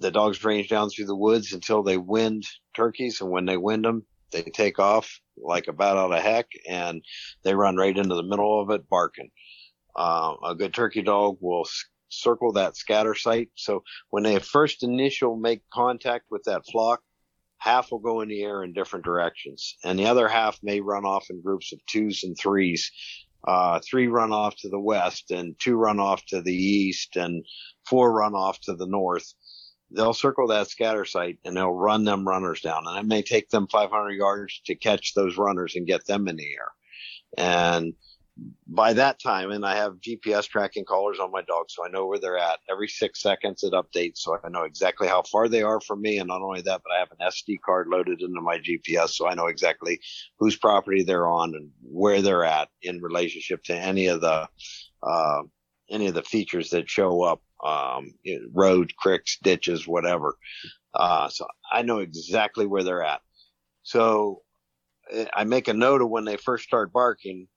The dogs range down through the woods until they wind turkeys, and when they wind them, they take off like a bat out of heck, and they run right into the middle of it barking. Uh, a good turkey dog will circle that scatter site. So when they first initial make contact with that flock, half will go in the air in different directions, and the other half may run off in groups of twos and threes. Uh, three run off to the west, and two run off to the east, and four run off to the north. They'll circle that scatter site and they'll run them runners down, and it may take them 500 yards to catch those runners and get them in the air. And by that time, and I have GPS tracking collars on my dog, so I know where they're at. Every six seconds it updates, so I know exactly how far they are from me. And not only that, but I have an SD card loaded into my GPS, so I know exactly whose property they're on and where they're at in relationship to any of the uh, any of the features that show up, um, road, creeks, ditches, whatever. Uh, so I know exactly where they're at. So eh, I make a note of when they first start barking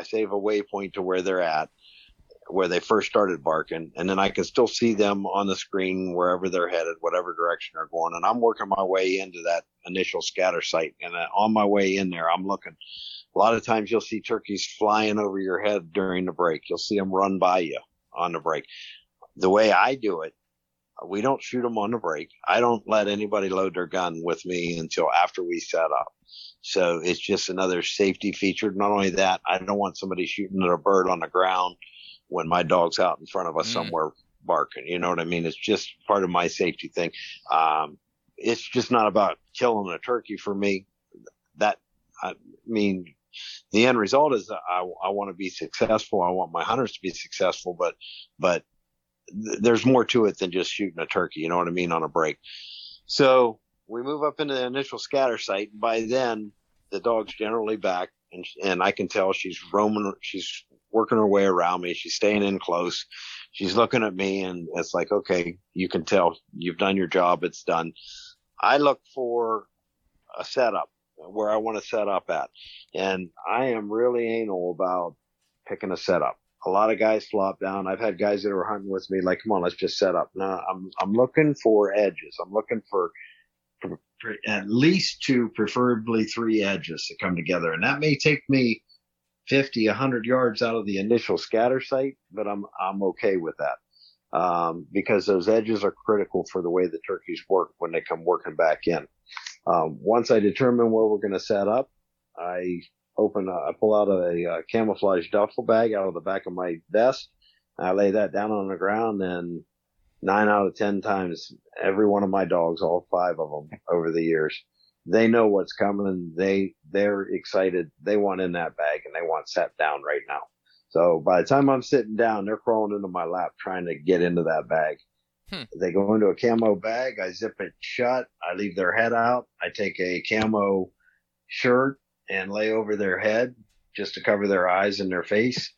I save a waypoint to where they're at, where they first started barking, and then I can still see them on the screen wherever they're headed, whatever direction they're going. And I'm working my way into that initial scatter site, and uh, on my way in there, I'm looking. A lot of times you'll see turkeys flying over your head during the break. You'll see them run by you on the break. The way I do it, we don't shoot them on the break. I don't let anybody load their gun with me until after we set up. So it's just another safety feature. Not only that, I don't want somebody shooting at a bird on the ground when my dog's out in front of us mm. somewhere barking. You know what I mean? It's just part of my safety thing. Um, it's just not about killing a turkey for me. That, I mean, the end result is I, I want to be successful. I want my hunters to be successful, but, but th- there's more to it than just shooting a turkey. You know what I mean? On a break. So we move up into the initial scatter site. By then, the dog's generally back, and and I can tell she's roaming. She's working her way around me. She's staying in close. She's looking at me, and it's like, okay, you can tell you've done your job. It's done. I look for a setup where I want to set up at, and I am really anal about picking a setup. A lot of guys flop down. I've had guys that are hunting with me like, come on, let's just set up. No, I'm I'm looking for edges. I'm looking for at least two, preferably three edges to come together. And that may take me 50, 100 yards out of the initial scatter site, but I'm, I'm okay with that. Um, because those edges are critical for the way the turkeys work when they come working back in. Um, once I determine where we're going to set up, I open, a, I pull out a, a camouflage duffel bag out of the back of my vest. I lay that down on the ground and nine out of ten times, every one of my dogs, all five of them over the years, they know what's coming. They they're excited. They want in that bag and they want sat down right now. So by the time I'm sitting down, they're crawling into my lap trying to get into that bag. Hmm. They go into a camo bag. I zip it shut. I leave their head out. I take a camo shirt and lay over their head just to cover their eyes and their face.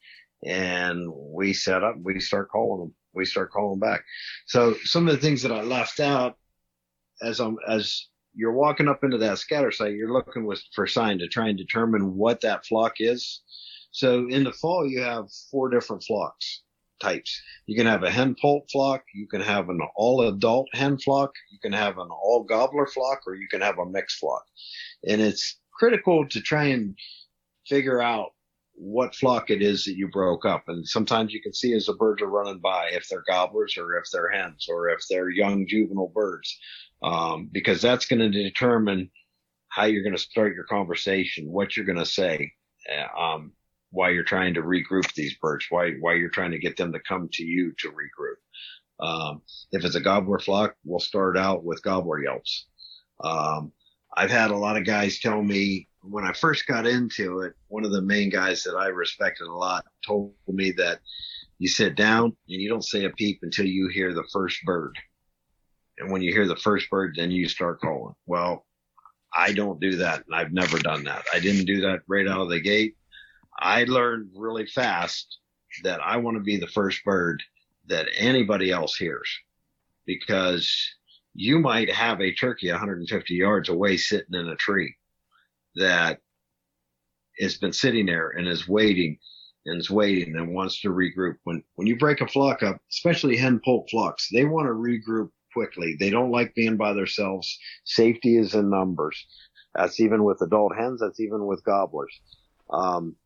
And we set up. We start calling them we start calling back. So some of the things that I left out as I'm as you're walking up into that scatter site, you're looking with, for sign to try and determine what that flock is. So in the fall, you have four different flocks types. You can have a hen poult flock, you can have an all adult hen flock, you can have an all gobbler flock, or you can have a mixed flock. And it's critical to try and figure out what flock it is that you broke up. And sometimes you can see as the birds are running by if they're gobblers or if they're hens or if they're young juvenile birds, um, because that's going to determine how you're going to start your conversation, what you're going to say, uh, um, why you're trying to regroup these birds, why why you're trying to get them to come to you to regroup. Um, if it's a gobbler flock, we'll start out with gobbler yelps. Um, I've had a lot of guys tell me when I first got into it, one of the main guys that I respected a lot told me that You sit down and you don't say a peep until you hear the first bird. And when you hear the first bird, then you start calling. Well, I don't do that. And I've never done that. I didn't do that right out of the gate. I learned really fast that I want to be the first bird that anybody else hears because you might have a turkey 150 yards away sitting in a tree that has been sitting there and is waiting and is waiting and wants to regroup. When when you break a flock up, especially hen poult flocks, they want to regroup quickly. They don't like being by themselves. Safety is in numbers. That's even with adult hens. That's even with gobblers. Um,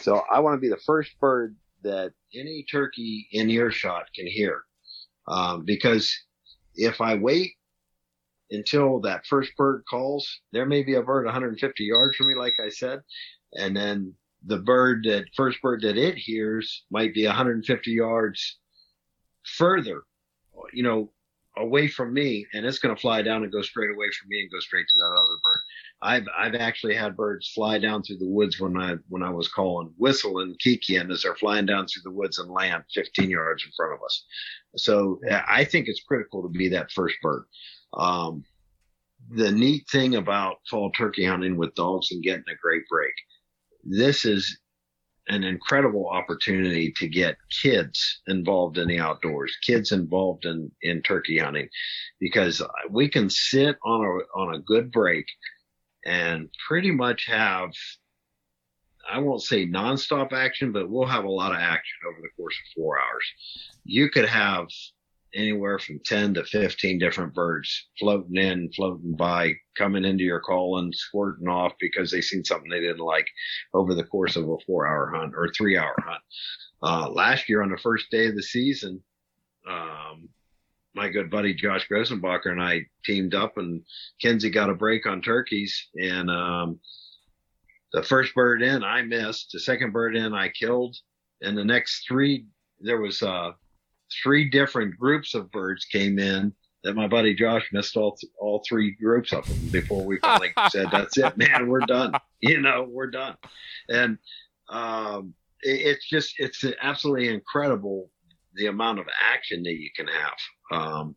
so I want to be the first bird that any turkey in earshot can hear. Um, because if I wait until that first bird calls, there may be a bird 150 yards from me, like I said, and then the bird that first bird that it hears might be 150 yards further, you know, away from me, and it's going to fly down and go straight away from me and go straight to that other bird. I've I've actually had birds fly down through the woods when I when I was calling whistle and kee-keeing as they're flying down through the woods and land 15 yards in front of us. So I think it's critical to be that first bird. Um, the neat thing about fall turkey hunting with dogs and getting a great break, this is an incredible opportunity to get kids involved in the outdoors, kids involved in, in turkey hunting, because we can sit on a, on a good break and pretty much have, I won't say nonstop action, but we'll have a lot of action over the course of four hours. You could have anywhere from 10 to 15 different birds floating in, floating by, coming into your call and squirting off because they seen something they didn't like over the course of a four hour hunt or three hour hunt. Uh, last year on the first day of the season, um, my good buddy Josh Grosenbacher and I teamed up and Kenzie got a break on turkeys and, um, the first bird in I missed, the second bird in I killed, and the next three there was uh three different groups of birds came in that my buddy Josh missed all th- all three groups of them before we finally said that's it, man, we're done. You know, we're done. And um, it, it's just it's absolutely incredible the amount of action that you can have. Um,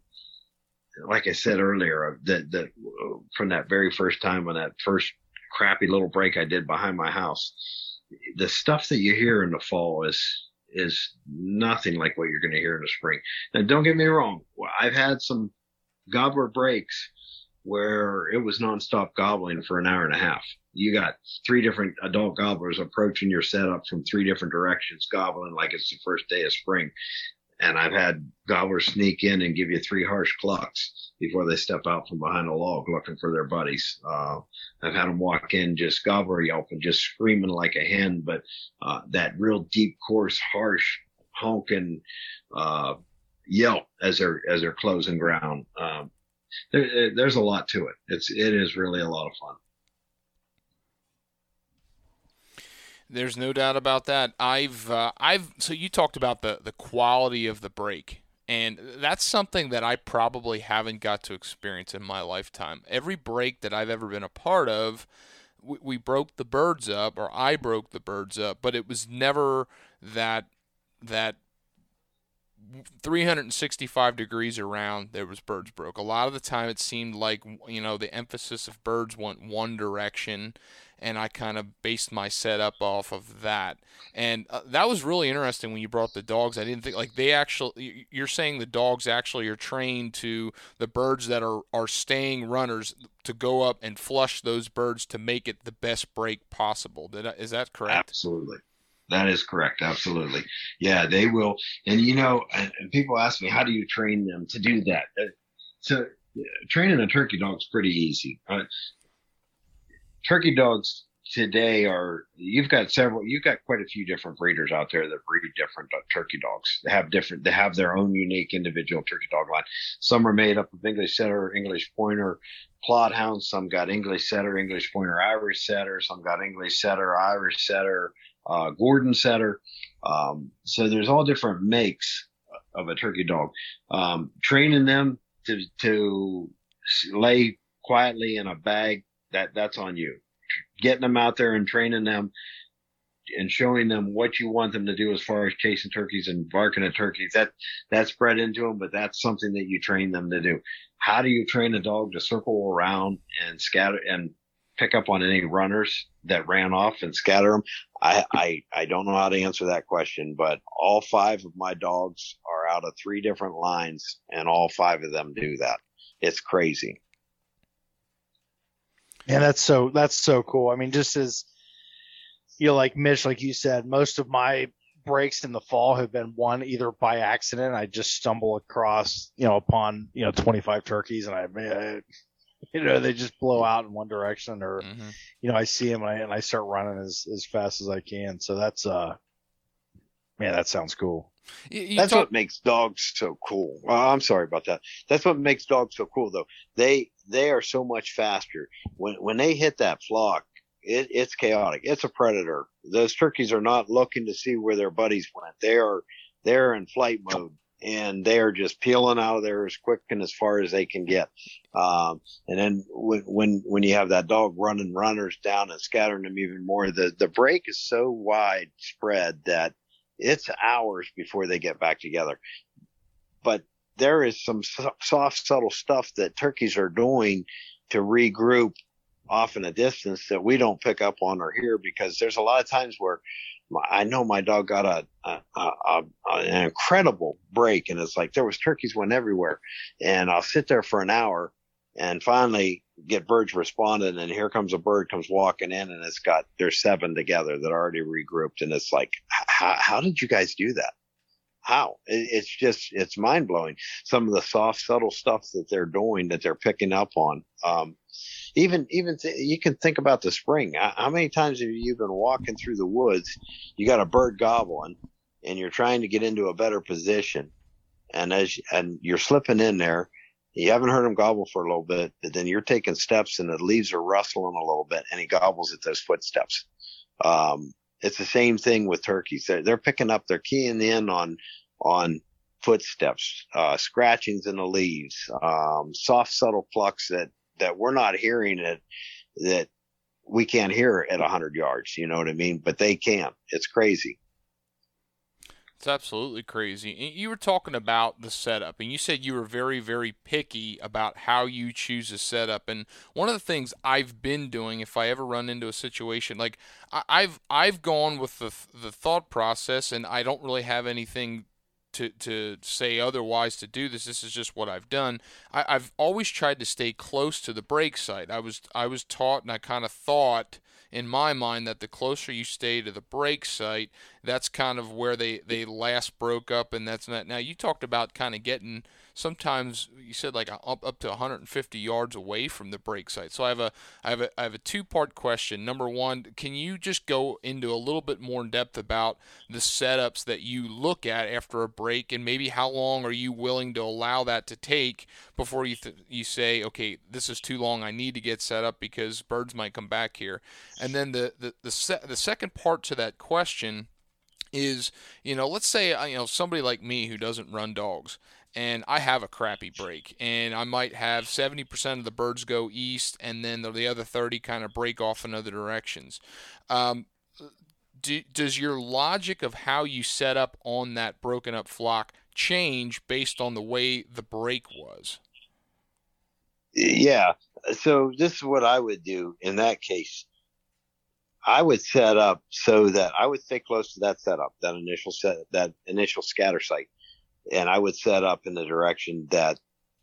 like I said earlier, that that from that very first time on that first crappy little break I did behind my house, the stuff that you hear in the fall is is nothing like what you're going to hear in the spring. Now, don't get me wrong. I've had some gobbler breaks where it was nonstop gobbling for an hour and a half. You got three different adult gobblers approaching your setup from three different directions, gobbling like it's the first day of spring. And I've had gobblers sneak in and give you three harsh clucks before they step out from behind a log looking for their buddies. Uh, I've had them walk in just gobbler yelping, just screaming like a hen, but uh, that real deep, coarse, harsh honking uh, yelp as they're as they're closing ground. Um, there, there's a lot to it. It's it is really a lot of fun. There's no doubt about that. I've uh, I've so you talked about the the quality of the break. And that's something that I probably haven't got to experience in my lifetime. Every break that I've ever been a part of, we, we broke the birds up, or I broke the birds up, but it was never that that 365 degrees around there was birds broke a lot of the time it seemed like you know the emphasis of birds went one direction and I kind of based my setup off of that. And uh, that was really interesting when you brought the dogs. I didn't think like they actually. You're saying the dogs actually are trained to the birds that are are staying runners to go up and flush those birds to make it the best break possible. I, is that correct? Absolutely. That is correct. Absolutely. Yeah, they will. And you know, people ask me, how do you train them to do that? Uh, so training a turkey dog is pretty easy. Uh, turkey dogs today are you've got several you've got quite a few different breeders out there that breed different turkey dogs. They have different they have their own unique individual turkey dog line. Some are made up of english setter english pointer Plott hounds. Some got english setter english pointer irish setter. Some got english setter irish setter uh, gordon setter. Um, so there's all different makes of a turkey dog. Um, training them to to lay quietly in a bag that that's on you. Getting them out there and training them and showing them what you want them to do as far as chasing turkeys and barking at turkeys. That that's bred into them, but that's something that you train them to do. How do you train a dog to circle around and scatter and pick up on any runners that ran off and scatter them? I, I, I don't know how to answer that question, but all five of my dogs are out of three different lines and all five of them do that. It's crazy. And that's so, that's so cool. I mean, just as, you know, like Mitch, like you said, most of my breaks in the fall have been won either by accident. I just stumble across, you know, upon, you know, 25 turkeys and I, I you know, they just blow out in one direction or, mm-hmm. you know, I see them and I, and I start running as, as fast as I can. So that's, uh, man, that sounds cool. You, you That's talk- what makes dogs so cool. Well, I'm sorry about that. That's what makes dogs so cool, though. They they are so much faster. When when they hit that flock, it, it's chaotic. It's a predator. Those turkeys are not looking to see where their buddies went. They are they're in flight mode and they are just peeling out of there as quick and as far as they can get. Um, and then when, when, when you have that dog running runners down and scattering them even more, the, the break is so widespread that it's hours before they get back together. But there is some soft, subtle stuff that turkeys are doing to regroup off in a distance that we don't pick up on or hear because there's a lot of times where I know my dog got a, a, a, an incredible break, and it's like there was turkeys went everywhere, and I'll sit there for an hour, and finally get birds responding, and here comes a bird comes walking in, and it's got there's seven together that already regrouped, and it's like, how how did you guys do that? How? It, it's just it's mind blowing. Some of the soft, subtle stuff that they're doing that they're picking up on. Um, even even th- you can think about the spring. How many times have you been walking through the woods? You got a bird gobbling, and you're trying to get into a better position, and as and you're slipping in there. You haven't heard him gobble for a little bit, but then you're taking steps and the leaves are rustling a little bit, and he gobbles at those footsteps. Um, it's the same thing with turkeys. They're, they're picking up, they're keying in on on footsteps, uh, scratchings in the leaves, um, soft, subtle plucks that that we're not hearing it that we can't hear at 100 yards. You know what I mean? But they can. It's crazy. It's absolutely crazy. You were talking about the setup, and you said you were very, very picky about how you choose a setup. And one of the things I've been doing, if I ever run into a situation like I've I've gone with the the thought process, and I don't really have anything to, to say otherwise to do this. This is just what I've done. I, I've always tried to stay close to the break site. I was I was taught and I kind of thought in my mind that the closer you stay to the break site, that's kind of where they, they last broke up and that's not now you talked about kind of getting sometimes you said like up, up to 150 yards away from the break site. So I have a I have a I have a two part question. Number one, can you just go into a little bit more in depth about the setups that you look at after a break, and maybe how long are you willing to allow that to take before you th- you say, okay, this is too long. I need to get set up because birds might come back here. And then the the the, se- the second part to that question is you know let's say uh, you know somebody like me who doesn't run dogs and I have a crappy break, and I might have 70% of the birds go east, and then the other 30 kind of break off in other directions. Um, do, does your logic of how you set up on that broken up flock change based on the way the break was? Yeah. So this is what I would do in that case. I would set up so that I would stay close to that setup, that initial set, that initial scatter site and I would set up in the direction that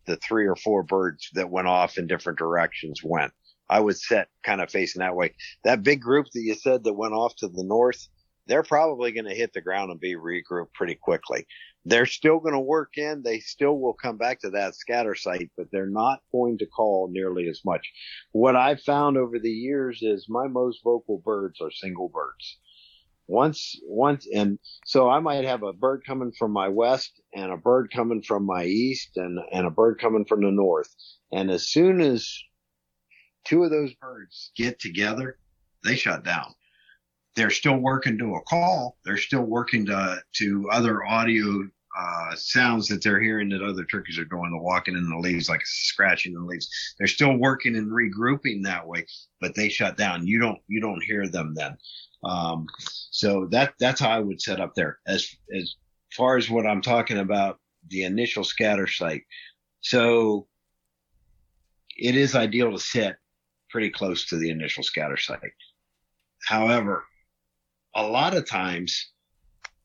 the three or four birds that went off in different directions went. I would set kind of facing that way. That big group that you said that went off to the north, they're probably going to hit the ground and be regrouped pretty quickly. They're still going to work in. They still will come back to that scatter site, but they're not going to call nearly as much. What I've found over the years is my most vocal birds are single birds once once and so i might have a bird coming from my west and a bird coming from my east and and a bird coming from the north and as soon as two of those birds get together they shut down they're still working to a call they're still working to to other audio uh, sounds that they're hearing that other turkeys are doing, the walking in the leaves, like scratching the leaves. They're still working and regrouping that way, but they shut down. You don't you don't hear them then. Um, so that that's how I would set up there. As as far as what I'm talking about, the initial scatter site. So it is ideal to sit pretty close to the initial scatter site. However, a lot of times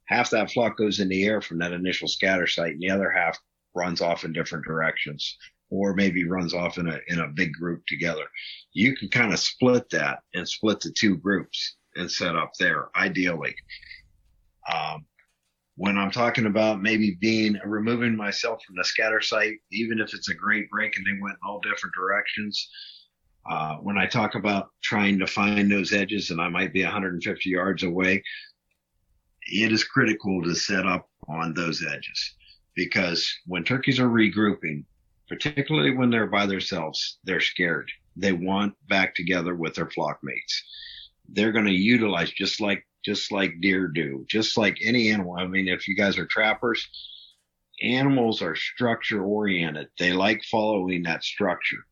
half that flock goes in the air from that initial scatter site and the other half runs off in different directions or maybe runs off in a in a big group together. You can kind of split that and split the two groups and set up there ideally. Um, when I'm talking about maybe being removing myself from the scatter site, even if it's a great break and they went in all different directions. Uh, when I talk about trying to find those edges and I might be 150 yards away, it is critical to set up on those edges because when turkeys are regrouping, particularly when they're by themselves, they're scared. They want back together with their flock mates. They're going to utilize just like just like deer do, just like any animal. I mean, if you guys are trappers, animals are structure oriented. They like following that structure.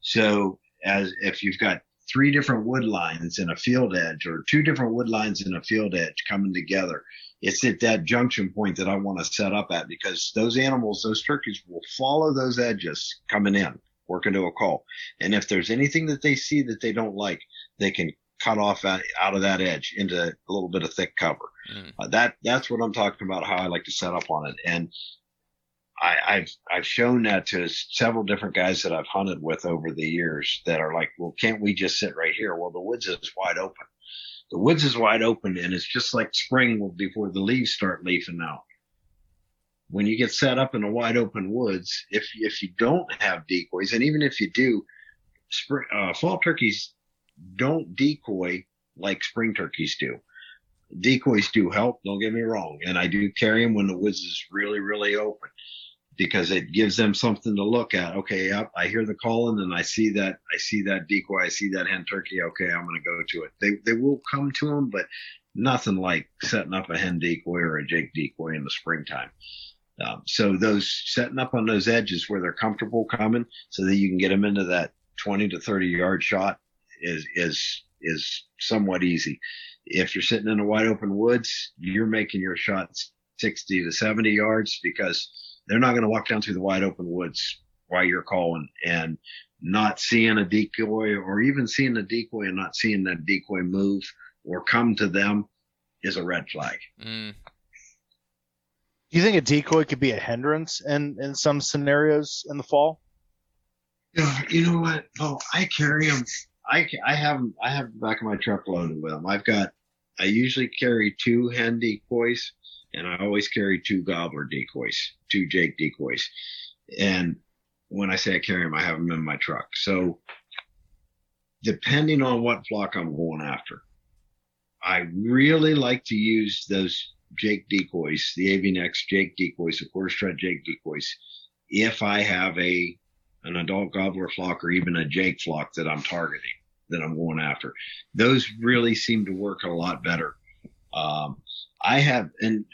So as if you've got three different wood lines in a field edge or two different wood lines in a field edge coming together. It's at that junction point that I want to set up at because those animals, those turkeys will follow those edges coming in, working to a call. And if there's anything that they see that they don't like, they can cut off out, out of that edge into a little bit of thick cover. Mm. Uh, that that's what I'm talking about. How I like to set up on it, and I, have I've shown that to several different guys that I've hunted with over the years that are like, well, can't we just sit right here? Well, the woods is wide open. The woods is wide open, and it's just like spring before the leaves start leafing out. When you get set up in the wide open woods, if if you don't have decoys, and even if you do, spring, uh, fall turkeys don't decoy like spring turkeys do decoys do help. Don't get me wrong. And I do carry them when the woods is really, really open because it gives them something to look at. Okay, I, I hear the calling and I see that I see that decoy, I see that hen turkey. Okay, I'm going to go to it. They they will come to them, but nothing like setting up a hen decoy or a jake decoy in the springtime. Um, so those setting up on those edges where they're comfortable coming, so that you can get them into that 20 to 30 yard shot is is is somewhat easy. If you're sitting in a wide open woods, you're making your shots 60 to 70 yards because they're not going to walk down through the wide open woods while you're calling and not seeing a decoy or even seeing a decoy and not seeing that decoy move or come to them is a red flag. Mm. Do you think a decoy could be a hindrance in, in some scenarios in the fall? Yeah, you know what? Oh, I carry them. I, I have I have the back of my truck loaded with them. I've got I usually carry two hen decoys and I always carry two gobbler decoys, two Jake decoys. And when I say I carry them, I have them in my truck. So depending on what flock I'm going after, I really like to use those Jake decoys, the Avian-X Jake decoys, the quarter strut Jake decoys, if I have a an adult gobbler flock or even a Jake flock that I'm targeting, that I'm going after. Those really seem to work a lot better. Um, I have, and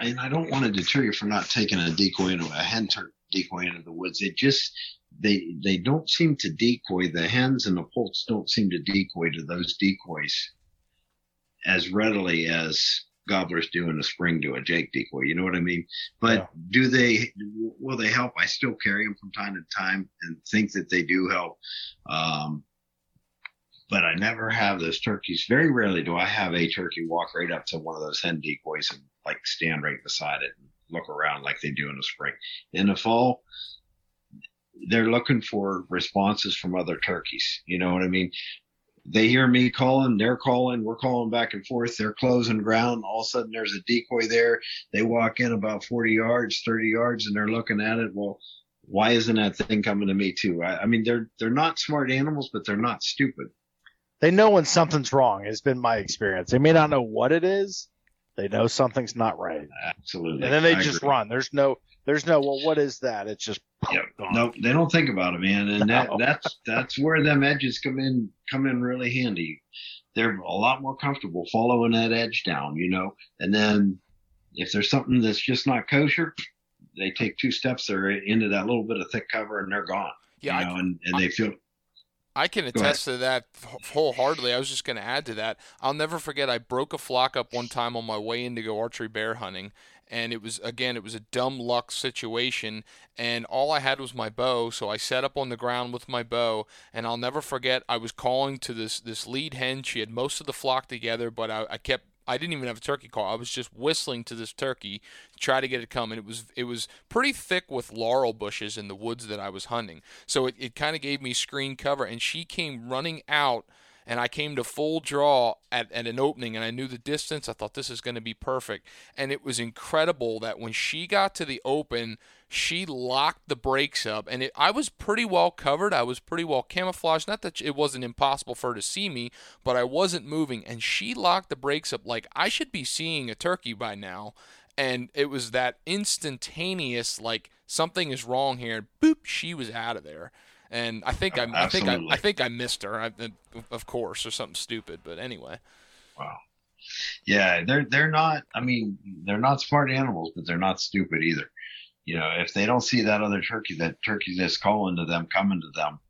and I don't want to deter you from not taking a decoy into a hen decoy into the woods. It just they they don't seem to decoy. The hens and the poults don't seem to decoy to those decoys as readily as gobblers do in the spring to a Jake decoy. You know what I mean? But yeah. do they? Will they help? I still carry them from time to time and think that they do help. Um, but I never have those turkeys. Very rarely do I have a turkey walk right up to one of those hen decoys and like stand right beside it and look around like they do in the spring. In the fall, they're looking for responses from other turkeys. You know what I mean? They hear me calling, they're calling, we're calling back and forth, they're closing ground. All of a sudden there's a decoy there. They walk in about 40 yards, 30 yards, and they're looking at it. Well, why isn't that thing coming to me too? I, I mean, they're, they're not smart animals, but they're not stupid they know when something's wrong. Has been my experience. They may not know what it is. They know something's not right. Absolutely. And then they I just agree. run. There's no, there's no, well, what is that? It's just, yep. no, they don't think about it, man. And no. that, that's, that's where them edges come in, come in really handy. They're a lot more comfortable following that edge down, you know, and then if there's something that's just not kosher, they take two steps, they're into that little bit of thick cover, and they're gone. Yeah, you know, I, and, and they feel. I can attest to that wholeheartedly. I was just going to add to that. I'll never forget. I broke a flock up one time on my way in to go archery bear hunting, and it was again it was a dumb luck situation and all I had was my bow so I set up on the ground with my bow and I'll never forget I was calling to this this lead hen she had most of the flock together but I, I kept I didn't even have a turkey call. I was just whistling to this turkey to try to get it coming. It was it was pretty thick with laurel bushes in the woods that I was hunting. So it, it kind of gave me screen cover and she came running out and I came to full draw at, at an opening and I knew the distance. I thought this is going to be perfect. And it was incredible that when she got to the open, she locked the brakes up and it, I was pretty well covered. I was pretty well camouflaged. Not that it wasn't impossible for her to see me, but I wasn't moving and she locked the brakes up like I should be seeing a turkey by now. And it was that instantaneous, like something is wrong here. Boop, she was out of there and I think I, I think I, I, think I missed her. I, of course, or something stupid. But anyway. Wow. Yeah, they're they're not. I mean, they're not smart animals, but they're not stupid either. You know, if they don't see that other turkey, that turkey that's calling to them, coming to them,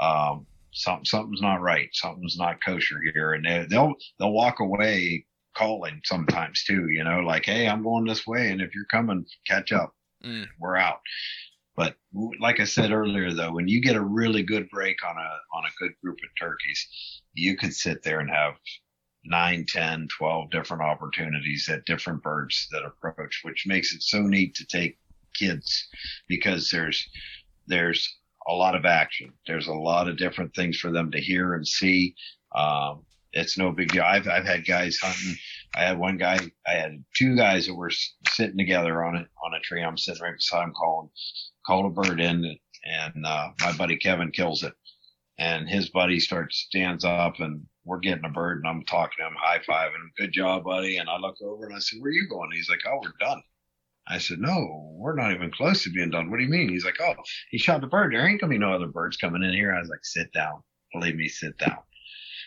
um, something something's not right. Something's not kosher here, and they, they'll they'll walk away calling sometimes too. You know, like, hey, I'm going this way, and if you're coming, catch up. Mm. We're out. But like I said earlier, though, when you get a really good break on a on a good group of turkeys, you could sit there and have nine, 10, 12 different opportunities at different birds that approach, which makes it so neat to take kids because there's there's a lot of action. There's a lot of different things for them to hear and see. Um, it's no big deal. I've I've had guys hunting. I had one guy. I had two guys that were sitting together on it on a tree. I'm sitting right beside him, calling called a bird in, and uh, my buddy Kevin kills it. And his buddy starts stands up, and we're getting a bird, and I'm talking to him, high fiving him, good job, buddy. And I look over and I said, "Where are you going?" He's like, "Oh, we're done." I said, "No, we're not even close to being done. What do you mean?" He's like, "Oh, he shot the bird. There ain't gonna be no other birds coming in here." I was like, "Sit down. Believe me, sit down."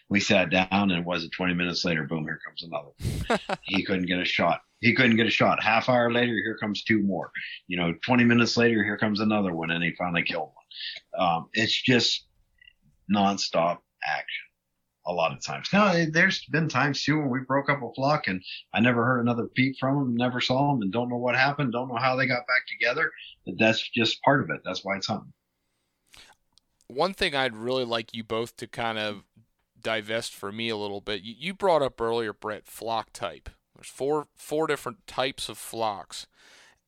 We sat down, and it wasn't 20 minutes later, boom, here comes another. he couldn't get a shot he couldn't get a shot. Half hour later, here comes two more. You know, 20 minutes later, here comes another one, and he finally killed one. Um, it's just nonstop action a lot of times. Now, there's been times too when we broke up a flock and I never heard another peep from them, never saw them, and don't know what happened, don't know how they got back together. But that's just part of it. That's why it's hunting. One thing I'd really like you both to kind of divest for me a little bit. You brought up earlier, Brett, flock type. There's four four different types of flocks,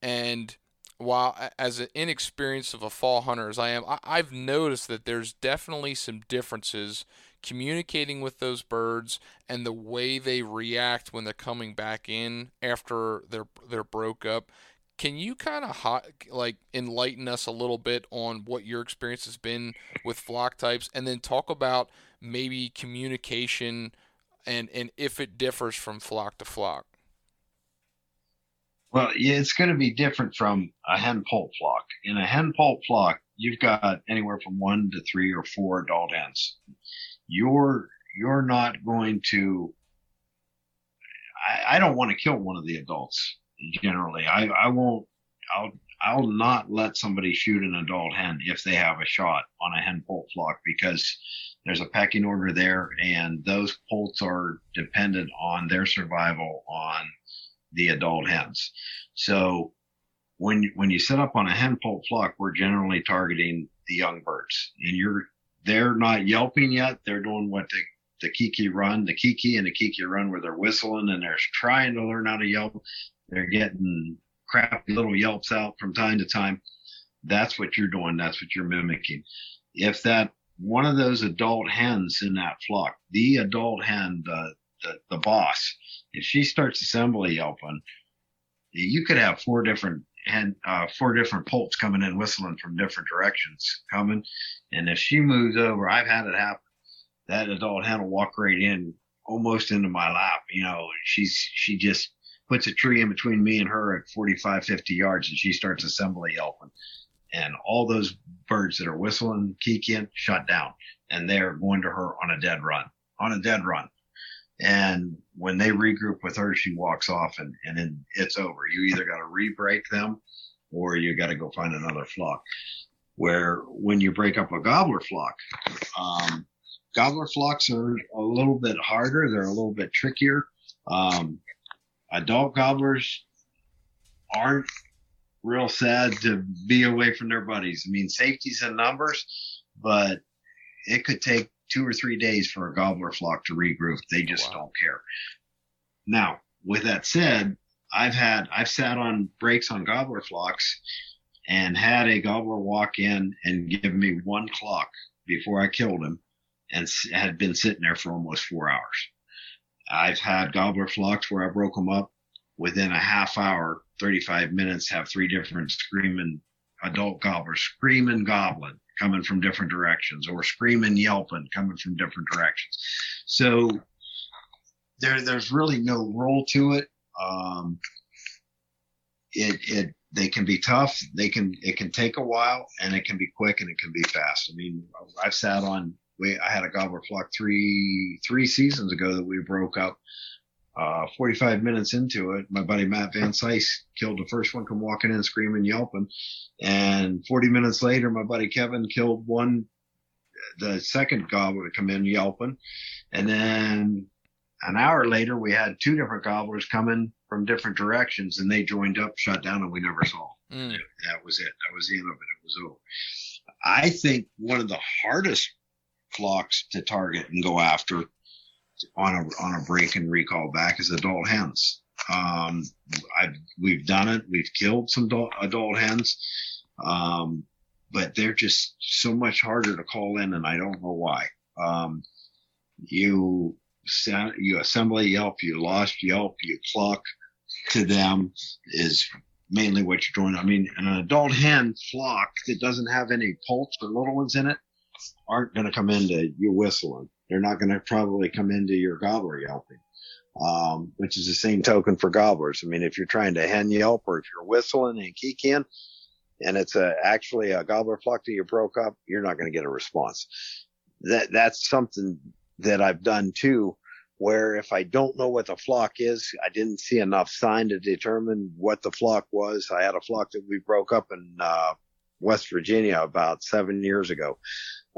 and while as an inexperienced of a fall hunter as I am, I, I've noticed that there's definitely some differences communicating with those birds and the way they react when they're coming back in after they're they're broke up. Can you kind of hot, like enlighten us a little bit on what your experience has been with flock types, and then talk about maybe communication and and if it differs from flock to flock. Well, yeah, it's going to be different from a hen poult flock. In a hen poult flock, you've got anywhere from one to three or four adult hens. You're you're not going to. I, I don't want to kill one of the adults. Generally, I I won't. I'll I'll not let somebody shoot an adult hen if they have a shot on a hen poult flock because there's a pecking order there, and those poults are dependent on their survival on the adult hens. So when when you set up on a hen poult flock, we're generally targeting the young birds, and you're they're not yelping yet. They're doing what the the kee-kee run, the kee-kee and the kee-kee run, where they're whistling and they're trying to learn how to yelp. They're getting crappy little yelps out from time to time. That's what you're doing. That's what you're mimicking. If that one of those adult hens in that flock, the adult hen, the, the, the boss, if she starts assembly yelping, you could have four different hen, uh, four different poults coming in whistling from different directions coming. And if she moves over, I've had it happen. That adult hen will walk right in almost into my lap. You know, she's, she just puts a tree in between me and her at 45, 50 yards and she starts assembly yelping and all those birds that are whistling, kee-keeing, shut down, and they're going to her on a dead run, on a dead run. And when they regroup with her, she walks off and, and then it's over. You either got to re-break them or you got to go find another flock. Where when you break up a gobbler flock, um, gobbler flocks are a little bit harder. They're a little bit trickier. Um, adult gobblers aren't real sad to be away from their buddies. I mean, safety's in numbers, but it could take two or three days for a gobbler flock to regroup. They oh, just wow. don't care. Now, with that said, I've had I've sat on breaks on gobbler flocks and had a gobbler walk in and give me one clock before I killed him and had been sitting there for almost four hours. I've had gobbler flocks where I broke them up within a half hour, 35 minutes, have three different screaming adult gobblers, screaming goblin coming from different directions or screaming, yelping coming from different directions. So there, there's really no rule to it. Um, it, it, they can be tough. They can, it can take a while and it can be quick and it can be fast. I mean, I've sat on, we, I had a gobbler flock three, three seasons ago that we broke up uh, 45 minutes into it, my buddy Matt Van Sice killed the first one, come walking in screaming, yelping. And 40 minutes later, my buddy Kevin killed one, the second gobbler to come in yelping. And then an hour later, we had two different gobblers coming from different directions and they joined up, shut down, and we never saw. Mm. That was it. That was the end of it. It was over. I think one of the hardest flocks to target and go after on a on a break and recall back as adult hens. Um, I we've done it. We've killed some adult, adult hens, um, but they're just so much harder to call in, and I don't know why. Um, you you assemble yelp, you lost yelp, you cluck to them is mainly what you're doing. I mean, an adult hen flock that doesn't have any poults or little ones in it aren't going to come into you whistling. They're not going to probably come into your gobbler yelping. Um, which is the same token for gobblers. I mean, if you're trying to hen yelp or if you're whistling and kee-keeing and it's a, actually a gobbler flock that you broke up, you're not going to get a response. That, that's something that I've done too, where if I don't know what the flock is, I didn't see enough sign to determine what the flock was. I had a flock that we broke up in, uh, West Virginia about seven years ago.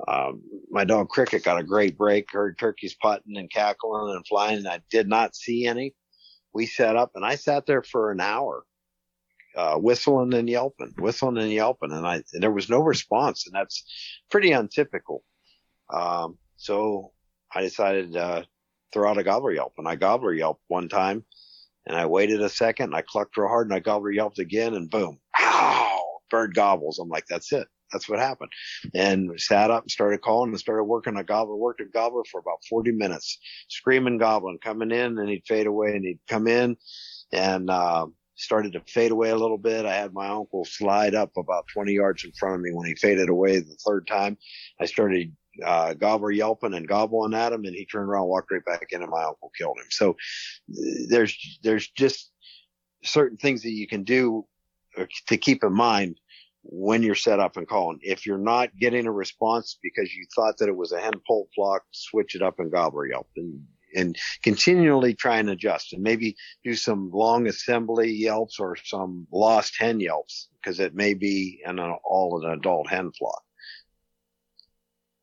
Um, my dog Cricket got a great break, heard turkeys putting and cackling and flying, and I did not see any. We set up and I sat there for an hour, uh, whistling and yelping, whistling and yelping, and I, and there was no response, and that's pretty untypical. Um, so I decided, uh, throw out a gobbler yelp, and I gobbler yelped one time, and I waited a second, and I clucked real hard, and I gobbler yelped again, and boom, bird gobbles. I'm like, that's it that's what happened. And we sat up and started calling and started working a gobbler, worked a gobbler for about 40 minutes, screaming goblin coming in and he'd fade away and he'd come in and, uh, started to fade away a little bit. I had my uncle slide up about 20 yards in front of me when he faded away the third time. I started, uh, gobbler yelping and gobbling at him and he turned around, walked right back in and my uncle killed him. So there's, there's just certain things that you can do uh, Uh, to keep in mind when you're set up and calling. If you're not getting a response because you thought that it was a hen poult flock, switch it up and gobbler yelp and, and continually try and adjust and maybe do some long assembly yelps or some lost hen yelps because it may be an all an adult hen flock.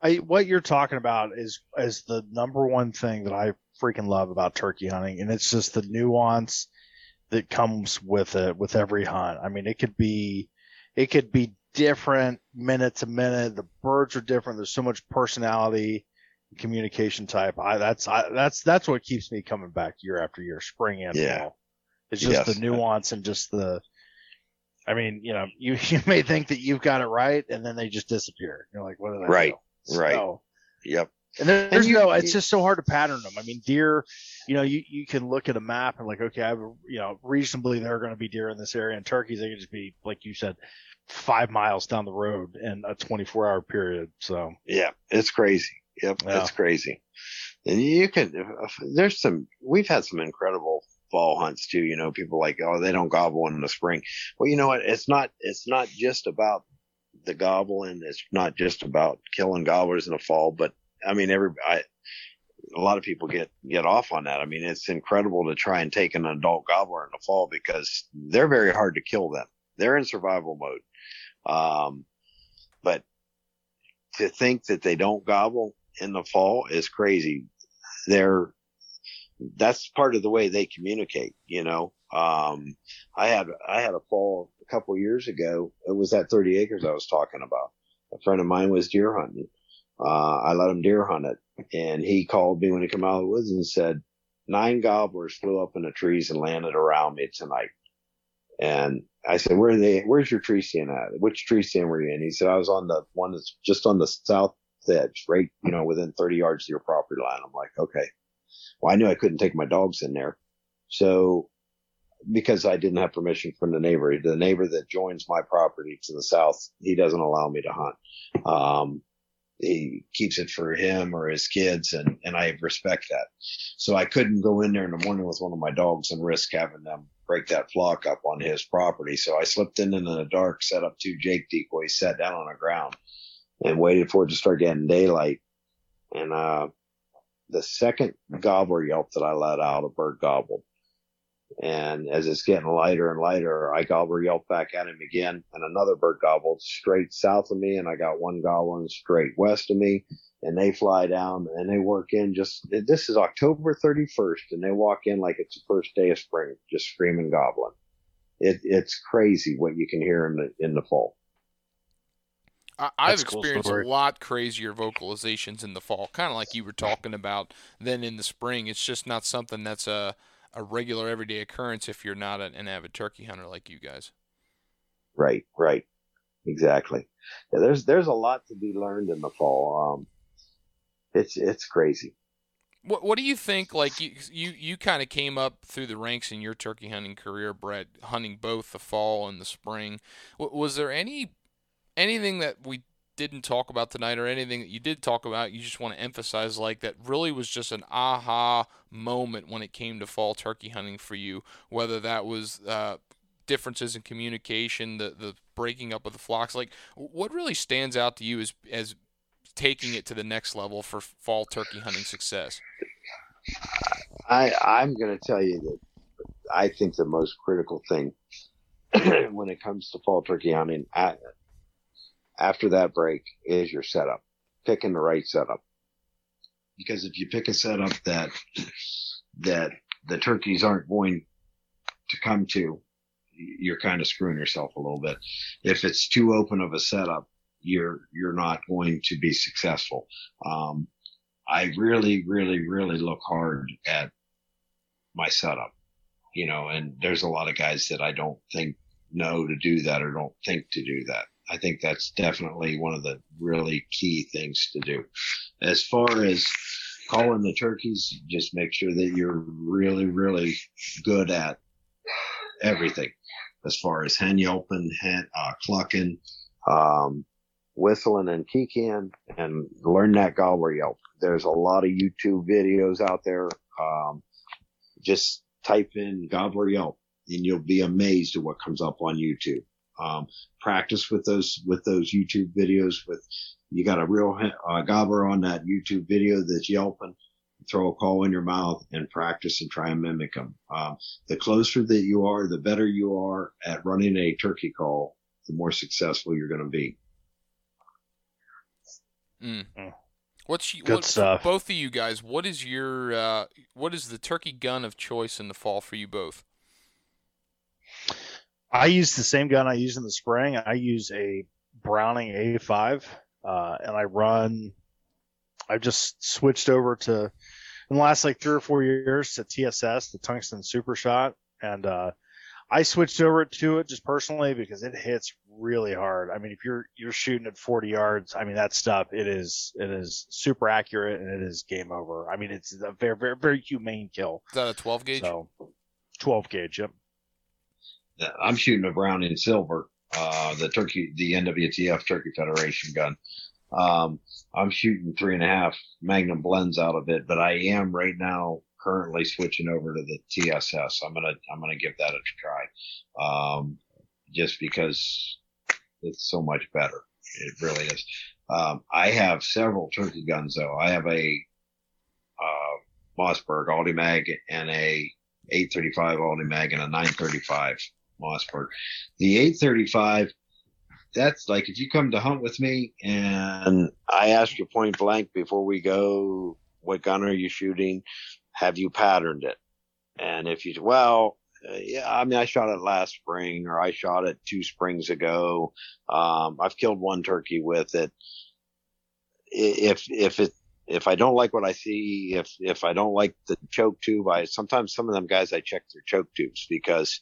I, what you're talking about is is the number one thing that I freaking love about turkey hunting, and it's just the nuance that comes with it with every hunt. I mean, it could be it could be different minute to minute. The birds are different. There's so much personality, communication type. I that's I, that's that's what keeps me coming back year after year, spring and yeah. fall. It's just yes. the nuance and just the. I mean, you know, you you may think that you've got it right, and then they just disappear. You're like, what are they? Right. Right. So, yep. And there's and you, no, it's just so hard to pattern them. I mean, deer, you know, you, you can look at a map and like, okay, I have, a, you know, reasonably there are going to be deer in this area and turkeys, they can just be, like you said, five miles down the road in a 24 hour period. So yeah, it's crazy. Yep. Yeah. It's crazy. And you can, there's some, we've had some incredible fall hunts too. You know, people like, oh, they don't gobble in the spring. Well, you know what? It's not, it's not just about the gobbling. It's not just about killing gobblers in the fall, but I mean, every, I, a lot of people get get off on that. I mean, it's incredible to try and take an adult gobbler in the fall because they're very hard to kill. Them, they're in survival mode. Um, but to think that they don't gobble in the fall is crazy. They're that's part of the way they communicate. You know, um, I had I had a fall a couple years ago. It was that 30 acres I was talking about. A friend of mine was deer hunting. Uh, I let him deer hunt it, and he called me when he came out of the woods and said, nine gobblers flew up in the trees and landed around me tonight. And I said, where are they? Where's your tree stand at? Which tree stand were you in? He said, I was on the one that's just on the south edge, right, you know, within 30 yards of your property line. I'm like, okay. Well, I knew I couldn't take my dogs in there. So because I didn't have permission from the neighbor, the neighbor that joins my property to the south, he doesn't allow me to hunt. Um, he keeps it for him or his kids and, and I respect that. So I couldn't go in there in the morning with one of my dogs and risk having them break that flock up on his property. So I slipped in in the dark, set up two Jake decoys, sat down on the ground and waited for it to start getting daylight. And, uh, the second gobbler yelp that I let out, a bird gobbled. And as it's getting lighter and lighter, I gobble yelp back at him again, and another bird gobbled straight south of me, and I got one gobbling straight west of me, and they fly down and they work in just. This is October 31st, and they walk in like it's the first day of spring, just screaming gobbling. It, it's crazy what you can hear in the in the fall. I, have experienced cool a lot crazier vocalizations in the fall, kind of like you were talking about. Than in the spring, it's just not something that's a a regular everyday occurrence if you're not an, an avid turkey hunter like you guys. Right, right, exactly. Yeah, there's there's a lot to be learned in the fall. Um, it's it's crazy. What What do you think? Like you you, you kind of came up through the ranks in your turkey hunting career, Brett, hunting both the fall and the spring. Was there any anything that we didn't talk about tonight or anything that you did talk about you just want to emphasize like that really was just an aha moment when it came to fall turkey hunting for you whether that was uh, differences in communication the the breaking up of the flocks. Like what really stands out to you as as taking it to the next level for fall turkey hunting success? I i'm going to tell you that i think the most critical thing when it comes to fall turkey hunting after that break is your setup, picking the right setup. Because if you pick a setup that, that the turkeys aren't going to come to, you're kind of screwing yourself a little bit. If it's too open of a setup, you're, you're not going to be successful. Um, I really, really, really look hard at my setup, you know, and there's a lot of guys that I don't think know to do that or don't think to do that. I think that's definitely one of the really key things to do. As far as calling the turkeys, just make sure that you're really, really good at everything as far as hen yelping, hen, uh, clucking, um, whistling and kee-keeing and learn that gobbler yelp. There's a lot of YouTube videos out there. Um, just type in gobbler yelp and you'll be amazed at what comes up on YouTube. Um, practice with those with those YouTube videos. With you got a real uh, gobbler on that YouTube video that's yelping. Throw a call in your mouth and practice and try and mimic them. Um, the closer that you are, the better you are at running a turkey call, the more successful you're going to be. Mm. What's Good what, stuff. both of you guys? What is your uh, what is the turkey gun of choice in the fall for you both? I use the same gun I use in the spring. I use a Browning A5, uh, and I run. I've just switched over to in the last like three or four years to TSS, the Tungsten Super Shot, and uh, I switched over to it just personally because it hits really hard. I mean, if you're you're shooting at 40 yards, I mean that stuff it is it is super accurate and it is game over. I mean, it's a very very very humane kill. Is that a 12 gauge? So 12 gauge, yep. I'm shooting a Browning silver, uh, the turkey, the NWTF Turkey Federation gun. Um, I'm shooting three and a half Magnum blends out of it, but I am right now currently switching over to the TSS. I'm gonna I'm gonna give that a try, um, just because it's so much better. It really is. Um, I have several turkey guns though. I have a uh, Mossberg Ulti-Mag and a 835 Ulti-Mag and a 935 Mossberg. The 835, that's like if you come to hunt with me and I ask you point blank before we go, what gun are you shooting? Have you patterned it? And if you, well, uh, yeah, I mean, I shot it last spring or I shot it two springs ago. Um, I've killed one turkey with it. If, if it, if I don't like what I see, if, if I don't like the choke tube, I sometimes some of them guys, I check their choke tubes because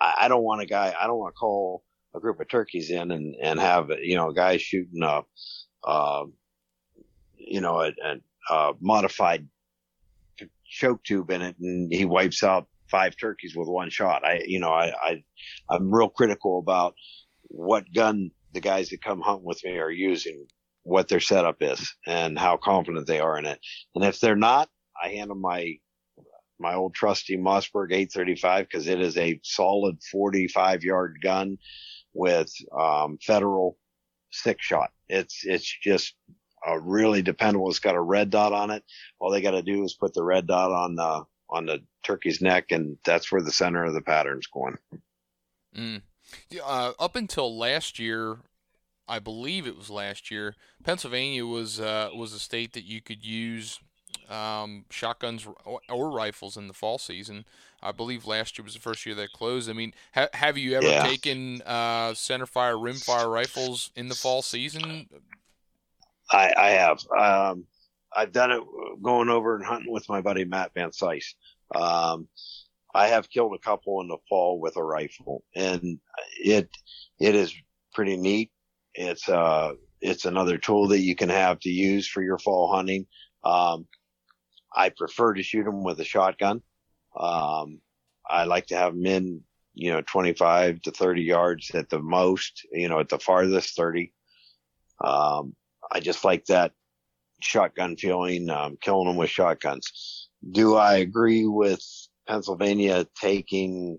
I, I don't want a guy, I don't want to call a group of turkeys in and, and have, you know, a guy shooting a, uh, you know, a, a, a modified choke tube in it and he wipes out five turkeys with one shot. I, you know, I, I, I'm real critical about what gun the guys that come hunt with me are using, what their setup is and how confident they are in it. And if they're not, I hand them my, my old trusty Mossberg 835 because it is a solid 45 yard gun with, um, federal six shot. It's, it's just a really dependable. It's got a red dot on it. All they got to do is put the red dot on the, on the turkey's neck, and that's where the center of the pattern's going. Mm. Uh, up until last year, I believe it was last year, Pennsylvania was uh, was a state that you could use um, shotguns or, or, rifles in the fall season. I believe last year was the first year that closed. I mean, ha- have you ever yeah. taken uh, centerfire, rimfire rifles in the fall season? I, I have. Um, I've done it going over and hunting with my buddy Matt Van Sice. Um, I have killed a couple in the fall with a rifle, and it it is pretty neat. It's uh it's another tool that you can have to use for your fall hunting. Um, I prefer to shoot them with a shotgun. Um, I like to have them in, you know, 25 to 30 yards at the most, you know, at the farthest 30. Um, I just like that shotgun feeling, um, killing them with shotguns. Do I agree with Pennsylvania taking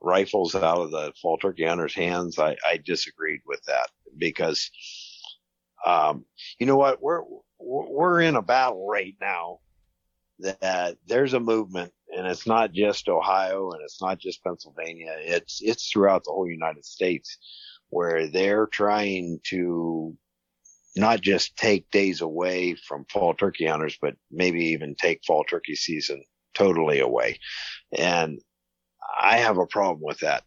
rifles out of the fall turkey hunters' hands? I, I disagreed with that because, um, you know what? We're, we're in a battle right now that there's a movement and it's not just Ohio and it's not just Pennsylvania. It's, it's throughout the whole United States where they're trying to not just take days away from fall turkey hunters, but maybe even take fall turkey season totally away. And I have a problem with that.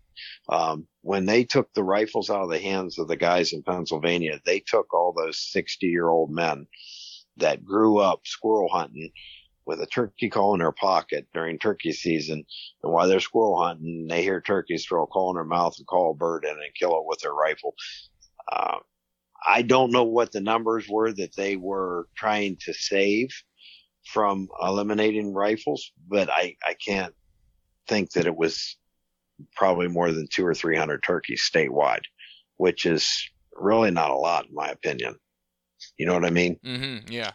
Um, when they took the rifles out of the hands of the guys in Pennsylvania, they took all those 60 year old men that grew up squirrel hunting with a turkey call in their pocket during turkey season. And while they're squirrel hunting, they hear turkeys throw a call in their mouth and call a bird in and kill it with their rifle. Uh, I don't know what the numbers were that they were trying to save from eliminating rifles, but I, I can't think that it was probably more than two or 300 turkeys statewide, which is really not a lot in my opinion. You know what I mean? Mm-hmm. Yeah.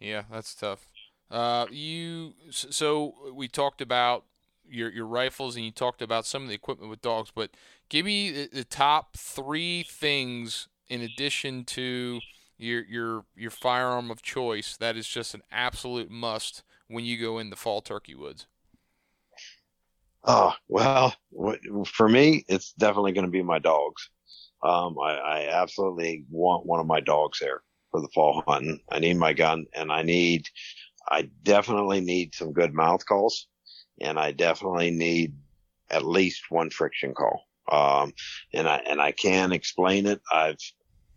Yeah, that's tough. Uh, you so we talked about your your rifles and you talked about some of the equipment with dogs, but give me the, the top three things in addition to your your your firearm of choice that is just an absolute must when you go in the fall turkey woods. Oh well, for me, it's definitely going to be my dogs. Um, I, I absolutely want one of my dogs there for the fall hunting. I need my gun, and I need, I definitely need some good mouth calls, and I definitely need at least one friction call. Um, and I, and I can explain it. I've,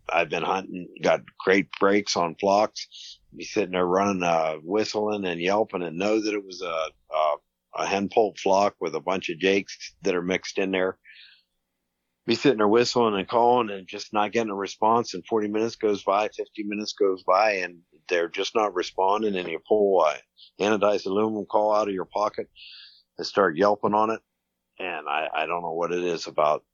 I've been hunting, got great breaks on flocks, be sitting there running, uh, whistling and yelping and know that it was a, a, a hen poult flock with a bunch of jakes that are mixed in there. Be sitting there whistling and calling and just not getting a response. And 40 minutes goes by, 50 minutes goes by, and they're just not responding. And you pull a anodized aluminum call out of your pocket and start yelping on it and I, I don't know what it is about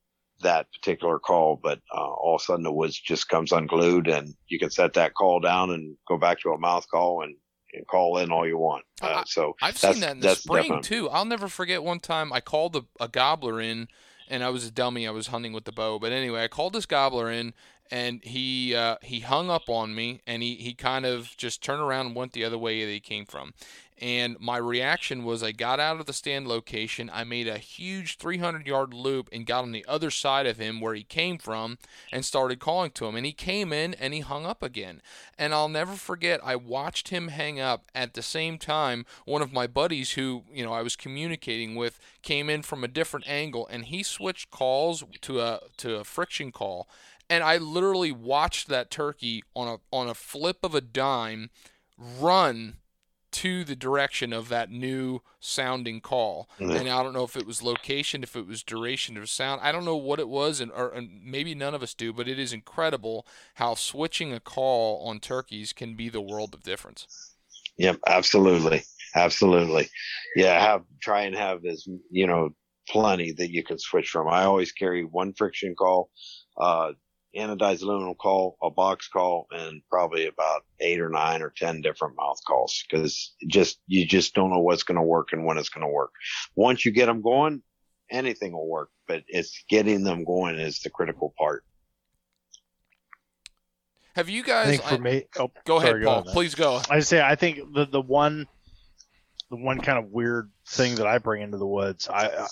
that particular call, but uh, all of a sudden the woods just comes unglued, and you can set that call down and go back to a mouth call and, and call in all you want. Uh, so I've seen that in the spring definite. too. I'll never forget one time I called a, a gobbler in, and I was a dummy. I was hunting with the bow, but anyway, I called this gobbler in, and he uh, he hung up on me, and he he kind of just turned around and went the other way that he came from. And my reaction was I got out of the stand location, I made a huge 300 yard loop and got on the other side of him where he came from and started calling to him. And he came in and he hung up again. And I'll never forget, I watched him hang up at the same time. One of my buddies who, you know, I was communicating with came in from a different angle and he switched calls to a, to a friction call. And I literally watched that turkey on a, on a flip of a dime run to the direction of that new sounding call. Mm-hmm. And I don't know if it was location, if it was duration of sound. I don't know what it was, and, or, and maybe none of us do, but it is incredible how switching a call on turkeys can be the world of difference. Yep, absolutely. Absolutely. Yeah, have try and have as you know plenty that you can switch from. I always carry one friction call, uh, anodized aluminum call, a box call, and probably about eight or nine or ten different mouth calls because just you just don't know what's going to work and when it's going to work. Once you get them going, anything will work, but it's getting them going is the critical part. Have you guys? I think for I, me, oh, go sorry, ahead, Paul. Go please go. I say I think the the one the one kind of weird thing that I bring into the woods, I I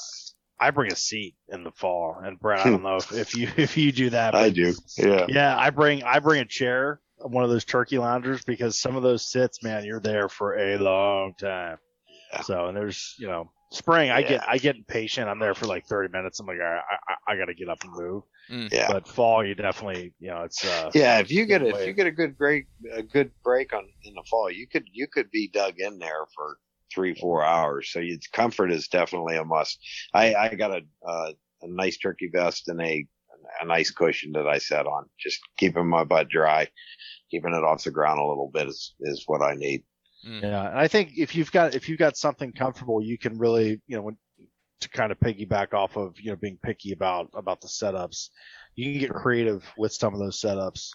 bring a seat in the fall, and Brett, I don't know if, if you if you do that. I do. Yeah. Yeah, I bring I bring a chair, one of those turkey loungers, because some of those sits, man, you're there for a long time. Yeah. So, and there's you know spring, I yeah. get I get impatient. I'm there for like 30 minutes. I'm like, I I, I got to get up and move. Mm. Yeah. But fall, you definitely you know it's uh yeah. If you get a, if you get a good break a good break on in the fall, you could you could be dug in there for three four hours. So it's comfort is definitely a must. I I got a uh, a nice turkey vest and a a nice cushion that I sat on, just keeping my butt dry, keeping it off the ground a little bit is is what I need. Mm. Yeah, and I think if you've got if you've got something comfortable, you can really you know to kind of piggyback off of you know being picky about about the setups. You can get creative with some of those setups.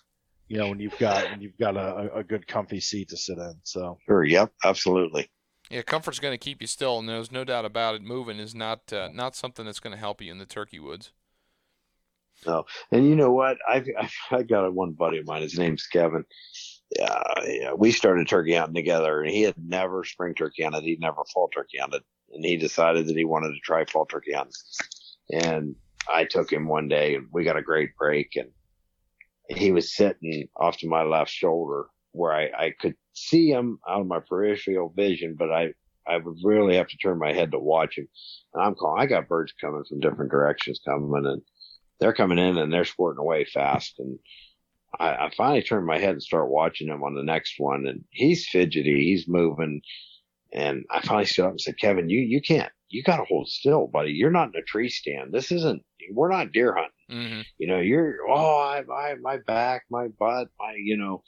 You know when you've got when you've got a, a good comfy seat to sit in. So sure, yep, absolutely. Yeah, comfort's going to keep you still, and there's no doubt about it. Moving is not uh, not something that's going to help you in the turkey woods. No, and you know what? I've, I've got one buddy of mine. His name's Kevin. Yeah, yeah, we started turkey hunting together, and he had never spring turkey hunted. He'd never fall turkey hunted, and he decided that he wanted to try fall turkey hunting. And I took him one day, and we got a great break, and he was sitting off to my left shoulder where I, I could see him out of my peripheral vision, but I, I would really have to turn my head to watch him. And I'm calling, I got birds coming from different directions coming and they're coming in and they're squirting away fast. And I, I finally turned my head and start watching him on the next one and he's fidgety. He's moving. And I finally stood up and said, Kevin, you, you can't, you got to hold still, buddy. You're not in a tree stand. This isn't, we're not deer hunting. Mm-hmm. You know, you're, oh, I, I, my back, my butt, my, you know,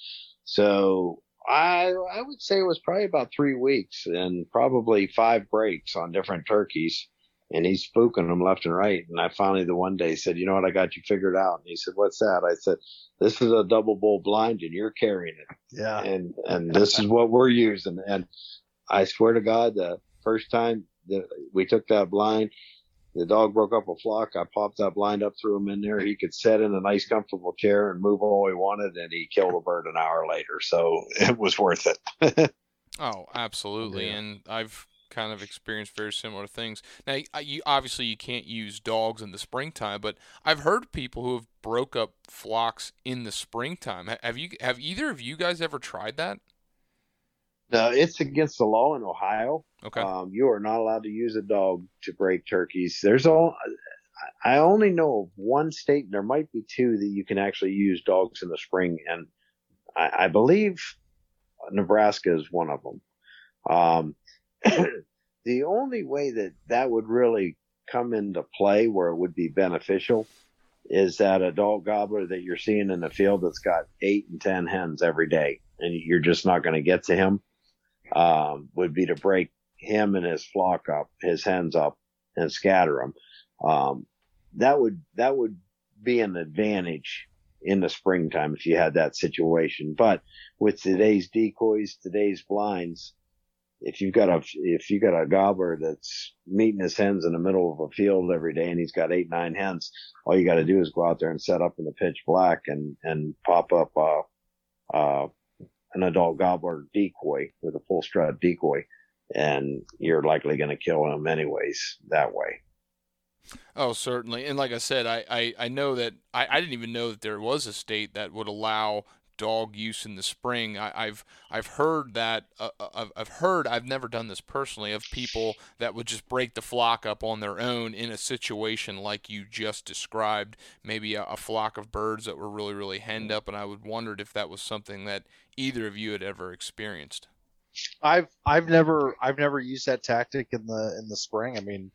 so I I would say it was probably about three weeks and probably five breaks on different turkeys. And he's spooking them left and right. And I finally the one day said, you know what, I got you figured out. And he said, what's that? I said, this is a double bull blind and you're carrying it. Yeah. And, and this is what we're using. And I swear to God, the first time that we took that blind, the dog broke up a flock. I popped that blind up, threw him in there. He could sit in a nice, comfortable chair and move all he wanted, and he killed a bird an hour later. So it was worth it. oh, absolutely. Yeah. And I've kind of experienced very similar things. Now, you, obviously, you can't use dogs in the springtime, but I've heard people who have broke up flocks in the springtime. Have you? Have either of you guys ever tried that? No, it's against the law in Ohio. Okay. Um, you are not allowed to use a dog to break turkeys. There's all. I only know of one state, and there might be two that you can actually use dogs in the spring, and I, I believe Nebraska is one of them. Um, the only way that that would really come into play where it would be beneficial is that a dog gobbler that you're seeing in the field that's got eight and ten hens every day, and you're just not going to get to him um, would be to break him and his flock up, his hens up, and scatter them. Um, that would that would be an advantage in the springtime if you had that situation. But with today's decoys, today's blinds, if you've got a if you got a gobbler that's meeting his hens in the middle of a field every day and he's got eight nine hens, all you got to do is go out there and set up in the pitch black and and pop up uh, uh, an adult gobbler decoy with a full strut decoy, and you're likely going to kill him anyways that way. Oh, certainly. And like I said, I, I, I know that I, I didn't even know that there was a state that would allow dog use in the spring. I, have I've heard that uh, uh, I've, I've heard I've never done this personally of people that would just break the flock up on their own in a situation like you just described, maybe a, a flock of birds that were really really henned up, and I would wondered if that was something that either of you had ever experienced. I've I've never I've never used that tactic in the in the spring. I mean,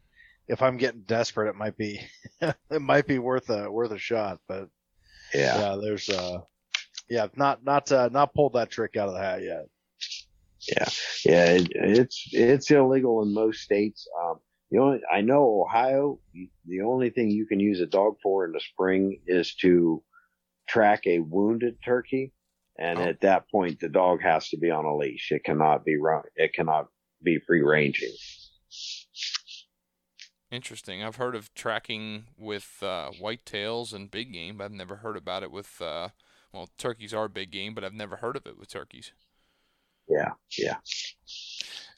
if I'm getting desperate, it might be it might be worth a worth a shot. But yeah, yeah there's uh yeah, not not uh, not pulled that trick out of the hat yet. Yeah, yeah, it, it's it's illegal in most states. Um, the only I know Ohio, the only thing you can use a dog for in the spring is to track a wounded turkey, and oh. at that point, the dog has to be on a leash. It cannot be run. It cannot be free ranging. Interesting. I've heard of tracking with uh, whitetails and big game. But I've never heard about it with uh, well, turkeys are a big game, but I've never heard of it with turkeys. Yeah, yeah,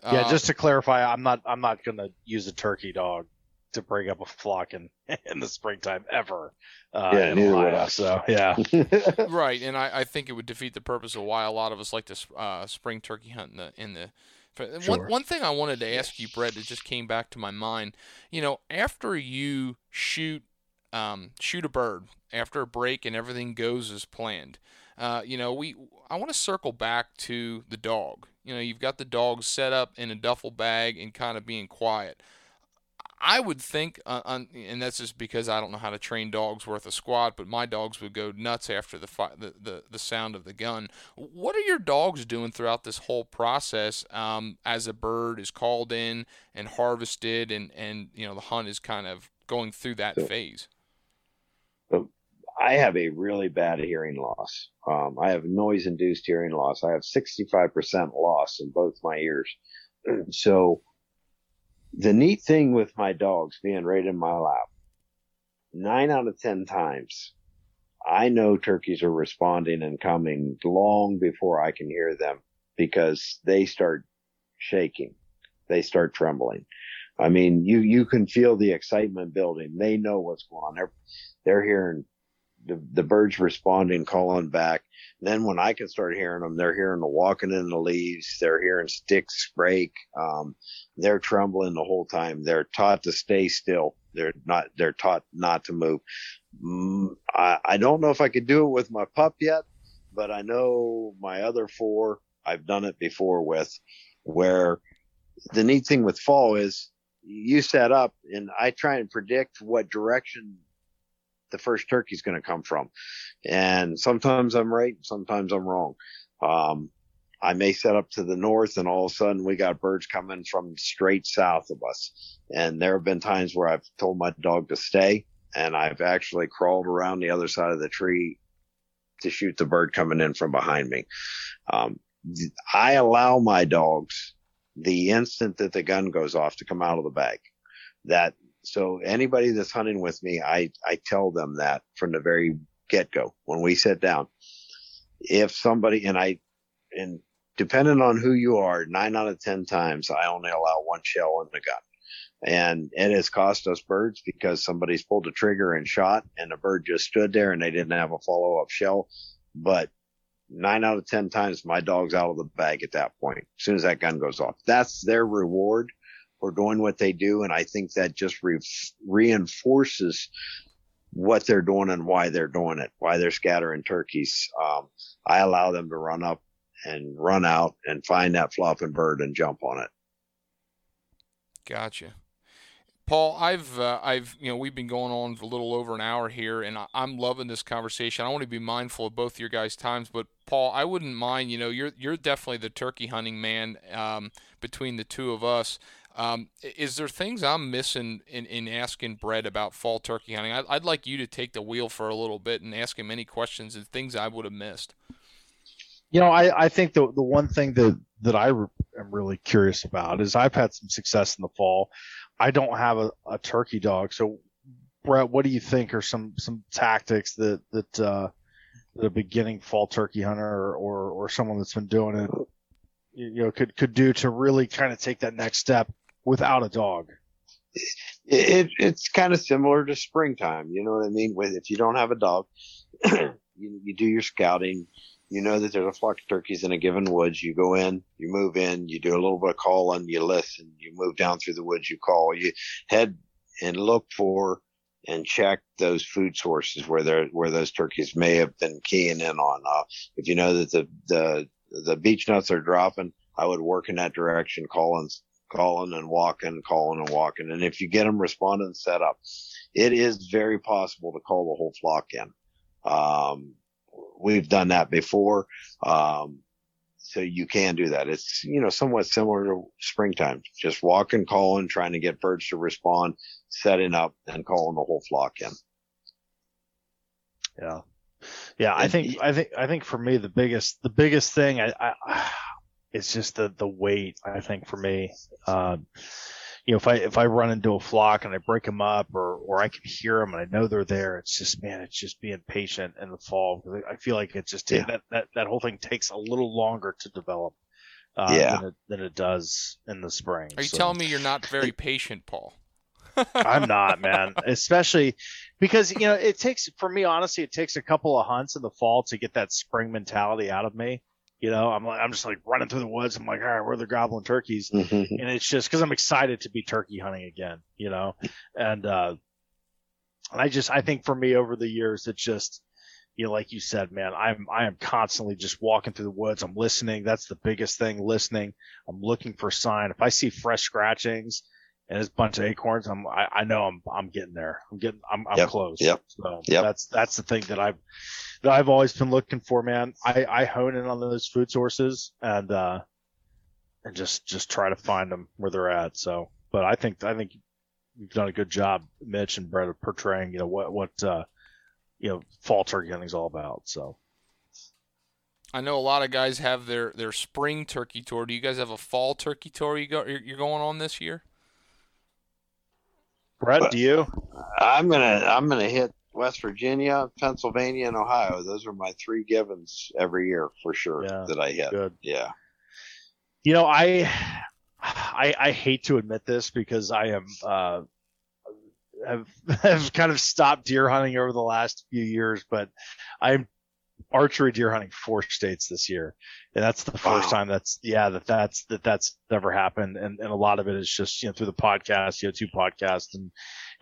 yeah. just to clarify, I'm not I'm not gonna use a turkey dog to bring up a flock in in the springtime ever. Uh, yeah, neither would I. So yeah, right. And I, I think it would defeat the purpose of why a lot of us like to uh, spring turkey hunt in the in the Sure. One, one thing I wanted to ask you, Brett, that just came back to my mind. You know, after you shoot um, shoot a bird after a break and everything goes as planned. Uh, you know, we I want to circle back to the dog. You know, you've got the dog set up in a duffel bag and kind of being quiet. I would think, uh, and that's just because I don't know how to train dogs worth a squat, but my dogs would go nuts after the, fi- the, the, the sound of the gun. What are your dogs doing throughout this whole process um, as a bird is called in and harvested, and, and you know the hunt is kind of going through that phase? I have a really bad hearing loss. Um, I have noise induced hearing loss. I have 65% loss in both my ears. so the neat thing with my dogs being right in my lap, nine out of 10 times, I know turkeys are responding and coming long before I can hear them because they start shaking. They start trembling. I mean, you, you can feel the excitement building. They know what's going on. They're, they're hearing the, the birds responding, calling back. Then when I can start hearing them, they're hearing the walking in the leaves. They're hearing sticks break. Um, they're trembling the whole time. They're taught to stay still. They're not, they're taught not to move. Mm, I, I don't know if I could do it with my pup yet, but I know my other four, I've done it before with where the neat thing with fall is you set up and I try and predict what direction the first turkey's going to come from. And sometimes I'm right, sometimes I'm wrong. Um, I may set up to the north and all of a sudden we got birds coming from straight south of us. And there have been times where I've told my dog to stay and I've actually crawled around the other side of the tree to shoot the bird coming in from behind me. Um, I allow my dogs the instant that the gun goes off to come out of the bag. That so anybody that's hunting with me, I, I tell them that from the very get go when we sit down. If somebody, and I, and depending on who you are, nine out of 10 times, I only allow one shell in the gun. And it has cost us birds because somebody's pulled a trigger and shot and the bird just stood there and they didn't have a follow up shell. But nine out of 10 times, my dog's out of the bag at that point, as soon as that gun goes off. That's their reward for doing what they do. And I think that just re- reinforces what they're doing and why they're doing it, why they're scattering turkeys. Um, I allow them to run up and run out and find that flopping bird and jump on it. Gotcha. Paul, I've uh, I've you know we've been going on a little over an hour here, and I'm loving this conversation. I want to be mindful of both your guys' times, but Paul, I wouldn't mind. You know, you're you're definitely the turkey hunting man um, between the two of us. Um, is there things I'm missing in, in asking Brett about fall turkey hunting? I'd, I'd like you to take the wheel for a little bit and ask him any questions and things I would have missed. You know, I, I think the the one thing that that I am really curious about is I've had some success in the fall. I don't have a, a turkey dog, so Brett, what do you think are some some tactics that that uh, the beginning fall turkey hunter or, or, or someone that's been doing it, you know, could could do to really kind of take that next step without a dog? It, it's kind of similar to springtime. You know what I mean? With if you don't have a dog, you, you do your scouting. You know that there's a flock of turkeys in a given woods. You go in, you move in, you do a little bit of calling, you listen, you move down through the woods, you call, you head and look for and check those food sources where they where those turkeys may have been keying in on. Uh, if you know that the the the beech nuts are dropping, I would work in that direction, calling calling and walking, calling and walking, and if you get them responding set up, it is very possible to call the whole flock in. Um, we've done that before. Um, so you can do that. It's, you know, somewhat similar to springtime, just walking, calling, trying to get birds to respond, setting up and calling the whole flock in. Yeah. Yeah. I think, I think, I think for me, the biggest, the biggest thing I, I it's just the, the weight, I think for me, uh, you know, if I if I run into a flock and I break them up, or or I can hear them and I know they're there, it's just man, it's just being patient in the fall. Because I feel like it just yeah. that, that that whole thing takes a little longer to develop. Uh, yeah. than, it, than it does in the spring. Are you so. telling me you're not very patient, Paul? I'm not, man. Especially because you know it takes for me honestly, it takes a couple of hunts in the fall to get that spring mentality out of me. You know, I'm like, I'm just like running through the woods. I'm like, all right, where are the goblin turkeys? Mm-hmm. And it's just because I'm excited to be turkey hunting again, you know? And, uh, and I just, I think for me over the years, it's just, you know, like you said, man, I'm, I am constantly just walking through the woods. I'm listening. That's the biggest thing, listening. I'm looking for sign. If I see fresh scratchings and it's a bunch of acorns, I'm, I, I know I'm, I'm getting there. I'm getting, I'm, I'm yep. close. Yep. So yep. that's, that's the thing that I've, that I've always been looking for, man. I, I hone in on those food sources and, uh, and just, just try to find them where they're at. So, but I think, I think you've done a good job, Mitch and Brett, of portraying, you know, what, what, uh, you know, fall turkey hunting is all about. So. I know a lot of guys have their, their spring turkey tour. Do you guys have a fall turkey tour you go, you're going on this year? Brett, do you? I'm gonna I'm gonna hit West Virginia, Pennsylvania, and Ohio. Those are my three givens every year for sure yeah, that I hit. Good. Yeah. You know, I, I, I hate to admit this because I am, uh, have, have kind of stopped deer hunting over the last few years, but I'm archery deer hunting four states this year. And that's the first wow. time that's, yeah, that that's, that that's never happened. And, and a lot of it is just, you know, through the podcast, you know, two podcasts and,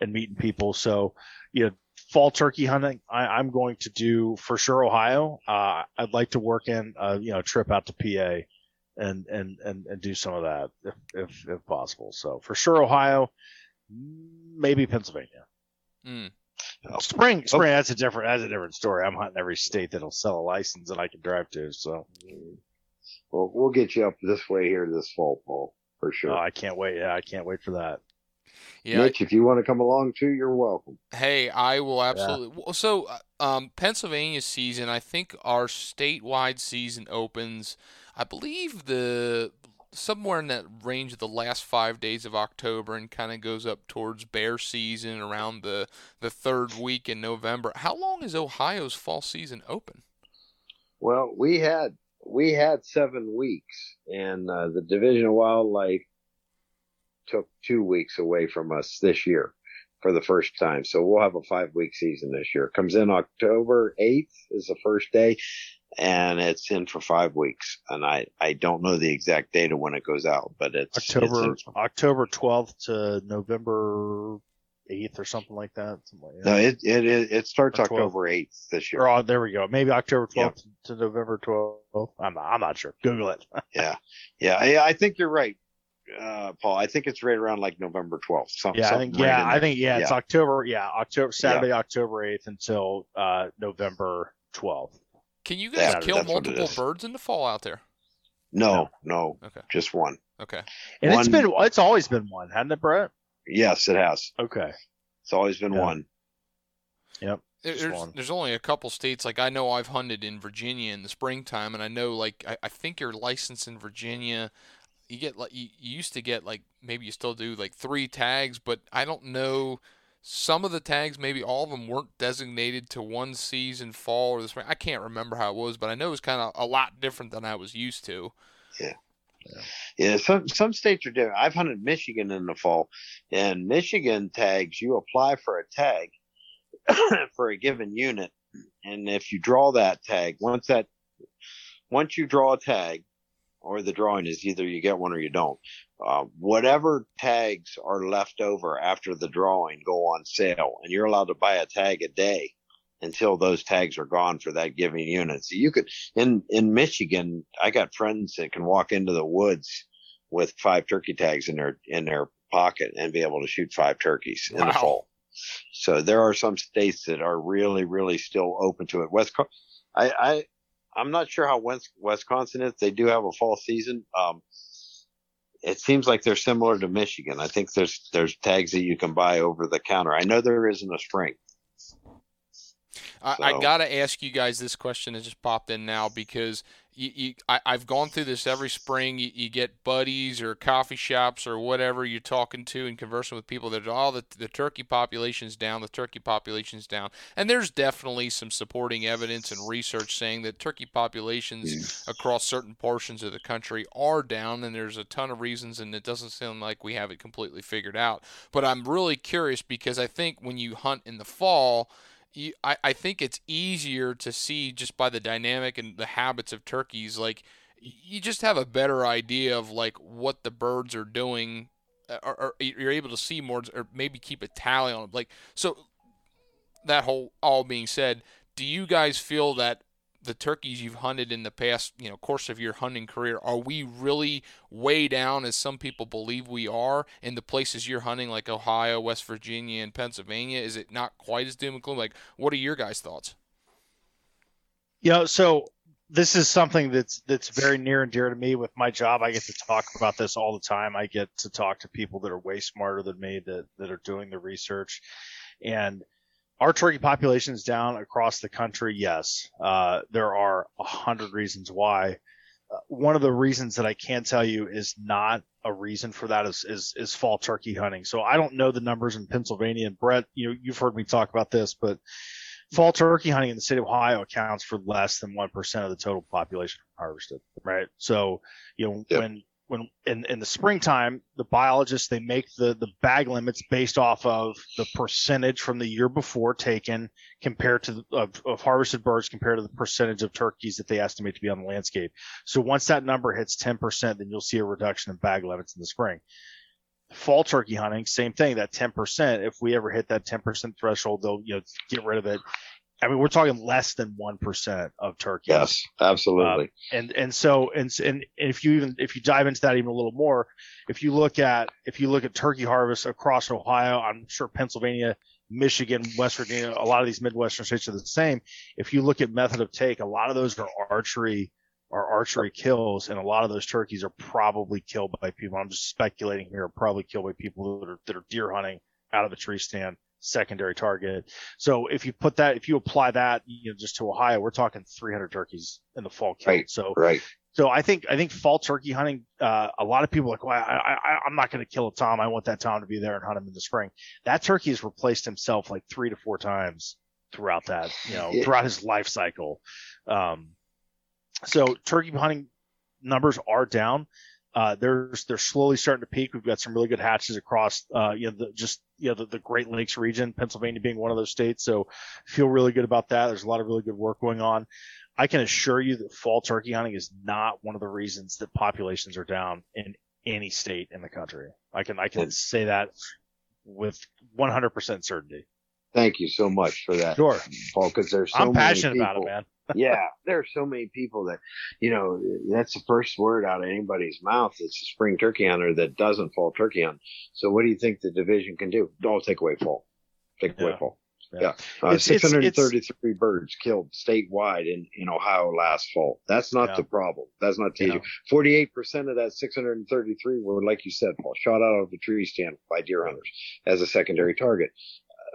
and meeting people. So, you know, fall turkey hunting, I, am going to do for sure Ohio. Uh, I'd like to work in a you know trip out to PA and and and, and do some of that if, if, if possible. So for sure Ohio, maybe Pennsylvania. Mm. Spring, spring. Oh. That's a different. That's a different story. I'm hunting every state that'll sell a license that I can drive to. So, well, we'll get you up this way here this fall, Paul, for sure. Oh, I can't wait. Yeah, I can't wait for that. Yeah. Mitch, if you want to come along too, you're welcome. Hey, I will absolutely. Yeah. So, uh, um, Pennsylvania season, I think our statewide season opens, I believe the somewhere in that range of the last five days of October and kind of goes up towards bear season around the the third week in November. How long is Ohio's fall season open? Well, we had we had seven weeks, and uh, the Division of Wildlife took two weeks away from us this year for the first time. So we'll have a five week season this year. It comes in October 8th is the first day and it's in for five weeks. And I, I don't know the exact date of when it goes out, but it's October, it's October 12th to November 8th or something like that. Something like that. No, it, it, it starts October 8th this year. Oh, there we go. Maybe October 12th yep. to November 12th. I'm not, I'm not sure. Google it. yeah. Yeah. I, I think you're right uh, Paul. I think it's right around like November 12th. Some, yeah, I think, right yeah, I think, yeah, yeah, it's October, yeah, October, Saturday, yeah. October 8th until, uh, November 12th. Can you guys yeah, kill multiple birds in the fall out there? No, no, no, okay. just one. Okay. And one, it's been, it's always been one, hasn't it, Brett? Yes, it has. Okay. It's always been yeah. one. Yep. There's, there's only a couple states like I know I've hunted in Virginia in the springtime, and I know like I, I think you're licensed in Virginia you get like you, you used to get like maybe you still do like three tags, but I don't know. Some of the tags, maybe all of them, weren't designated to one season, fall or the spring. I can't remember how it was, but I know it was kind of a lot different than I was used to. Yeah. Yeah. yeah, some some states are different. I've hunted Michigan in the fall, and Michigan tags you apply for a tag for a given unit, and if you draw that tag, once that once you draw a tag, or the drawing is either you get one or you don't. Uh, whatever tags are left over after the drawing go on sale, and you're allowed to buy a tag a day until those tags are gone for that given unit. So you could in in Michigan, I got friends that can walk into the woods with five turkey tags in their in their pocket and be able to shoot five turkeys wow. in the fall. So there are some states that are really, really still open to it. West, I, I, I'm not sure how West, Wisconsin is. They do have a fall season. Um, it seems like they're similar to Michigan. I think there's there's tags that you can buy over the counter. I know there isn't a spring. I, so. I got to ask you guys this question that just popped in now because you, you I, have gone through this every spring. You, you, get buddies or coffee shops or whatever you're talking to and conversing with people that all oh, the, the turkey population's down, the turkey population's down. And there's definitely some supporting evidence and research saying that turkey populations across certain portions of the country are down, and there's a ton of reasons, and it doesn't sound like we have it completely figured out. But I'm really curious because I think when you hunt in the fall, you, I, I think it's easier to see just by the dynamic and the habits of turkeys. Like you just have a better idea of like what the birds are doing, uh, or, or you're able to see more, or maybe keep a tally on. them. Like so, that whole all being said, do you guys feel that the turkeys you've hunted in the past, you know, course of your hunting career, are we really way down as some people believe we are in the places you're hunting, like Ohio, West Virginia, and Pennsylvania? Is it not quite as doom and gloom? Like, what are your guys' thoughts? You know, so this is something that's that's very near and dear to me with my job. I get to talk about this all the time. I get to talk to people that are way smarter than me that that are doing the research, and our turkey population is down across the country. Yes, uh, there are a hundred reasons why. Uh, one of the reasons that I can't tell you is not a reason for that is, is, is fall turkey hunting. So I don't know the numbers in Pennsylvania. And Brett, you know, you've heard me talk about this, but fall turkey hunting in the state of Ohio accounts for less than 1% of the total population harvested, right? So, you know, yep. when when in, in the springtime, the biologists they make the the bag limits based off of the percentage from the year before taken compared to the, of, of harvested birds compared to the percentage of turkeys that they estimate to be on the landscape. So once that number hits 10%, then you'll see a reduction in bag limits in the spring. Fall turkey hunting, same thing. That 10%, if we ever hit that 10% threshold, they'll you know get rid of it. I mean, we're talking less than one percent of turkey. Yes, absolutely. Um, and and so and and if you even if you dive into that even a little more, if you look at if you look at turkey harvest across Ohio, I'm sure Pennsylvania, Michigan, West Virginia, a lot of these midwestern states are the same. If you look at method of take, a lot of those are archery are archery kills, and a lot of those turkeys are probably killed by people. I'm just speculating here, probably killed by people that are that are deer hunting out of a tree stand secondary target. So if you put that, if you apply that, you know, just to Ohio, we're talking 300 turkeys in the fall kill. Right. So right. So I think I think fall turkey hunting. Uh, a lot of people like, well, I, I, I'm not going to kill a tom. I want that tom to be there and hunt him in the spring. That turkey has replaced himself like three to four times throughout that, you know, throughout his life cycle. Um, so turkey hunting numbers are down. Uh, they're they're slowly starting to peak. We've got some really good hatches across, uh, you know, the, just you know the, the Great Lakes region, Pennsylvania being one of those states. So feel really good about that. There's a lot of really good work going on. I can assure you that fall turkey hunting is not one of the reasons that populations are down in any state in the country. I can I can say that with 100% certainty. Thank you so much for that, sure, Paul. Because there's so I'm passionate people, about it, man yeah, there are so many people that, you know, that's the first word out of anybody's mouth. It's a spring turkey hunter that doesn't fall turkey on. So what do you think the division can do? Don't take away fall. Take yeah. away fall. Yeah. yeah. Uh, 633 it's, it's, birds killed statewide in, in Ohio last fall. That's not yeah. the problem. That's not the issue. 48% of that 633 were, like you said, Paul, shot out of the tree stand by deer hunters as a secondary target.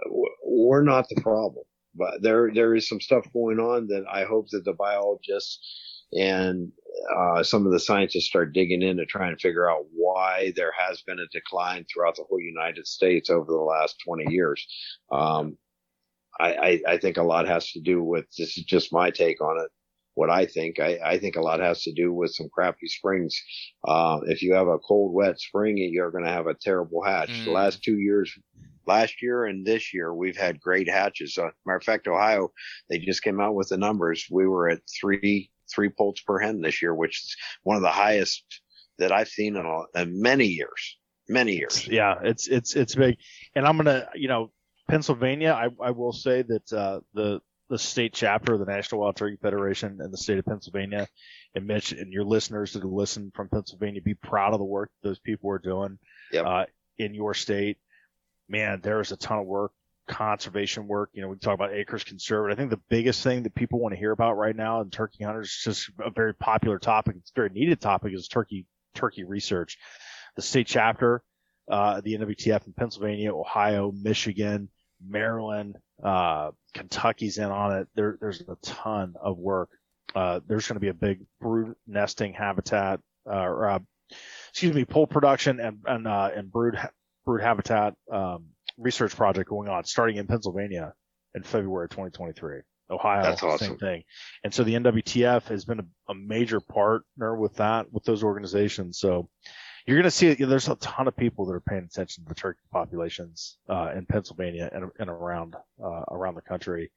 Uh, we're not the problem but there there is some stuff going on that I hope that the biologists and uh, some of the scientists start digging in to try and figure out why there has been a decline throughout the whole United States over the last 20 years. Um, I, I, I, think a lot has to do with this is just my take on it. What I think, I, I think a lot has to do with some crappy springs. Uh, if you have a cold, wet spring, you're going to have a terrible hatch. Mm. The last two years, last year and this year, we've had great hatches. Uh, matter of fact, Ohio, they just came out with the numbers. We were at three three poults per hen this year, which is one of the highest that I've seen in, a, in many years. Many years. Yeah, it's it's it's big, and I'm gonna, you know, Pennsylvania. I, I will say that uh, the the state chapter of the National Wild Turkey Federation in the state of Pennsylvania, and Mitch and your listeners that listen from Pennsylvania, be proud of the work those people are doing yep. uh, in your state. Man, there is a ton of work conservation work. You know, we talk about acres conserved. I think the biggest thing that people want to hear about right now in turkey hunters is just a very popular topic. It's a very needed topic is turkey turkey research. The state chapter, uh, the NWTF in Pennsylvania, Ohio, Michigan, Maryland, uh, Kentucky's in on it. There, there's a ton of work. Uh, there's going to be a big brood nesting habitat, uh, or, uh, excuse me, poult production and, and, uh, and brood, brood habitat, um, research project going on starting in Pennsylvania in February 2023. Ohio, That's awesome. same thing. And so the NWTF has been a, a, major partner with that, with those organizations. So you're going to see there's a ton of people that are paying attention to the turkey populations uh, in Pennsylvania and, and around uh, around the country.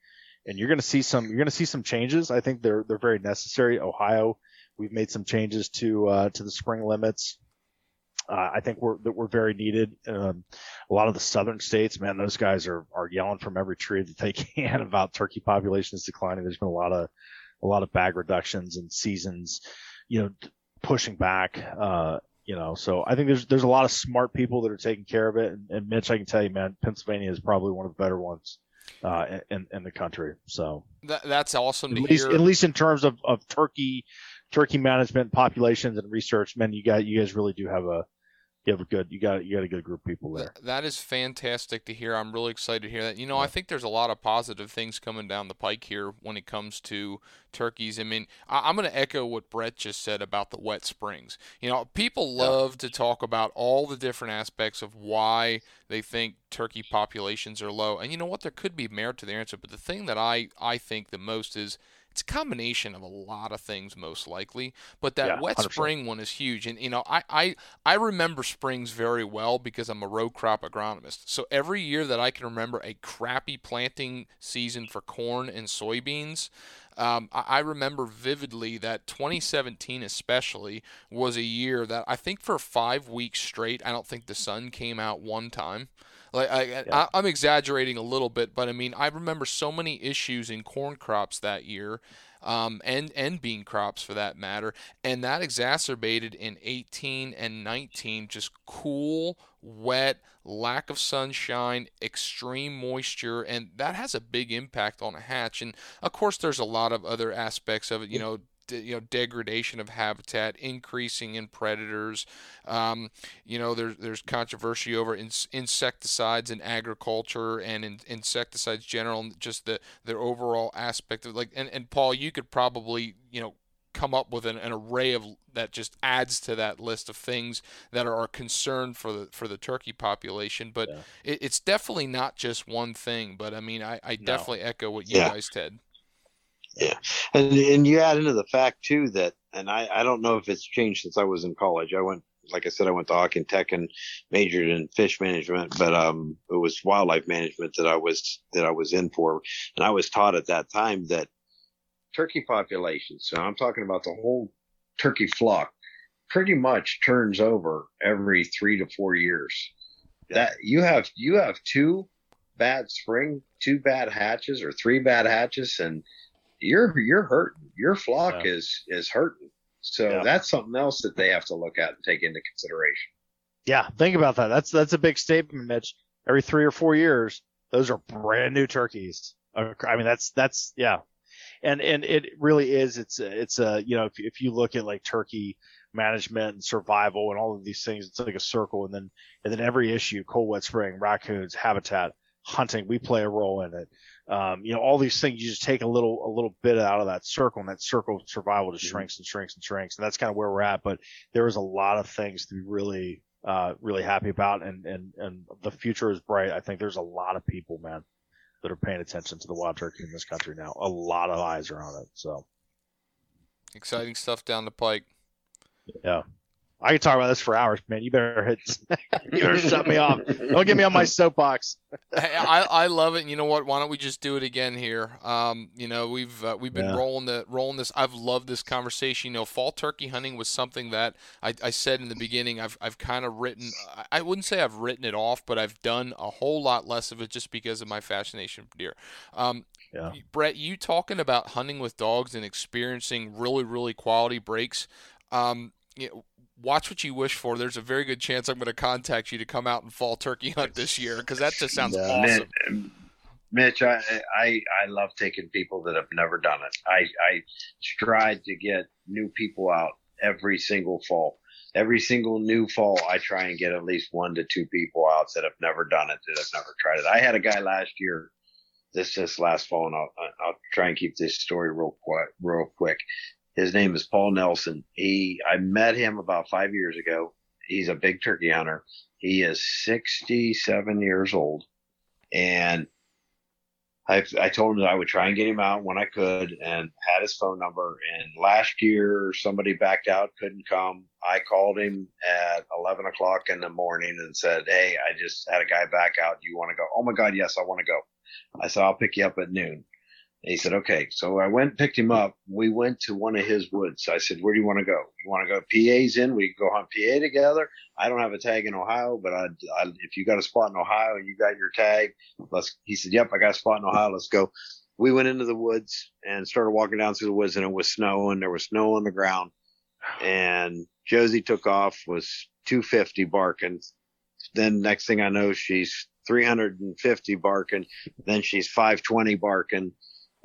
And you're going to see some you're going to see some changes. I think they're they're very necessary. Ohio, we've made some changes to uh, to the spring limits uh, I think we're that we're very needed. Um, a lot of the southern states, man, those guys are are yelling from every tree that they can about turkey populations declining. There's been a lot of a lot of bag reductions and seasons, you know, pushing back. Uh, you know, so I think there's there's a lot of smart people that are taking care of it. And, and Mitch, I can tell you, man, Pennsylvania is probably one of the better ones uh, in in the country. So that, that's awesome at least, hear. At least in terms of, of turkey turkey management, populations, and research, man, you got you guys really do have a you have a good you got you got a good group of people there. That is fantastic to hear. I'm really excited to hear that. You know, yeah. I think there's a lot of positive things coming down the pike here when it comes to turkeys. I mean, I, am going to echo what Brett just said about the wet springs. You know, people love yeah. to talk about all the different aspects of why they think turkey populations are low, and you know what? There could be merit to the answer, but the thing that I I think the most is it's a combination of a lot of things most likely but that yeah, wet 100%. spring one is huge and you know I, I i remember springs very well because i'm a row crop agronomist so every year that i can remember a crappy planting season for corn and soybeans um, I, I remember vividly that 2017 especially was a year that i think for five weeks straight i don't think the sun came out one time like I, yeah. I, am exaggerating a little bit, but I mean I remember so many issues in corn crops that year, um, and and bean crops for that matter, and that exacerbated in 18 and 19 just cool, wet, lack of sunshine, extreme moisture, and that has a big impact on a hatch. And of course, there's a lot of other aspects of it. You know, you know degradation of habitat, increasing in predators. Um, you know, there's there's controversy over in, insecticides in agriculture and in, insecticides general, and just the their overall aspect of like. And, and Paul, you could probably you know come up with an, an, array of that just adds to that list of things that are a concern for the for the turkey population. But yeah. it, it's definitely not just one thing. But I mean, I, I definitely echo what you yeah. guys said. Yeah, and and you add into the fact too that, and I I don't know if it's changed since I was in college. I went, like I said, I went to Hocking Tech and majored in fish management, but um, it was wildlife management that I was that I was in for, and I was taught at that time that turkey populations. So I'm talking about the whole turkey flock, pretty much turns over every three to four years. That you have you have two bad spring, two bad hatches, or three bad hatches, and you're you're hurting. Your flock yeah. is is hurting. So yeah. that's something else that they have to look at and take into consideration. Yeah, think about that. That's that's a big statement, Mitch. Every three or four years, those are brand new turkeys. I mean, that's that's yeah, and and it really is. It's it's a you know if if you look at like turkey management and survival and all of these things, it's like a circle, and then and then every issue, cold wet spring, raccoons, habitat, hunting, we play a role in it um, you know, all these things, you just take a little, a little bit out of that circle and that circle of survival just mm-hmm. shrinks and shrinks and shrinks. And that's kind of where we're at. But there is a lot of things to be really, uh, really happy about. And, and, and the future is bright. I think there's a lot of people, man, that are paying attention to the wild turkey in this country now. A lot of eyes are on it. So exciting stuff down the pike. Yeah. I could talk about this for hours, man. You better hit, you better shut me off. Don't get me on my soapbox. hey, I, I love it. And you know what? Why don't we just do it again here? Um, you know, we've uh, we've been yeah. rolling the rolling this. I've loved this conversation. You know, fall turkey hunting was something that I, I said in the beginning. I've I've kind of written. I wouldn't say I've written it off, but I've done a whole lot less of it just because of my fascination for deer. Um, yeah. Brett, you talking about hunting with dogs and experiencing really, really quality breaks. Um, you know, watch what you wish for. There's a very good chance I'm going to contact you to come out and fall turkey hunt this year because that just sounds yeah. awesome. Mitch, I, I I love taking people that have never done it. I I strive to get new people out every single fall. Every single new fall, I try and get at least one to two people out that have never done it, that have never tried it. I had a guy last year, this this last fall, and I'll I'll try and keep this story real quick. Real quick, his name is Paul Nelson. He, I met him about five years ago. He's a big turkey hunter. He is 67 years old and I, I told him that I would try and get him out when I could and had his phone number. And last year somebody backed out, couldn't come. I called him at 11 o'clock in the morning and said, Hey, I just had a guy back out. Do you want to go? Oh my God. Yes, I want to go. I said, I'll pick you up at noon. And he said, okay. So I went and picked him up. We went to one of his woods. I said, where do you want to go? You want to go PA's in? We go hunt PA together. I don't have a tag in Ohio, but I, I, if you got a spot in Ohio and you got your tag, let's, he said, yep, I got a spot in Ohio. Let's go. We went into the woods and started walking down through the woods and it was snow and there was snow on the ground. And Josie took off, was 250 barking. Then next thing I know, she's 350 barking. Then she's 520 barking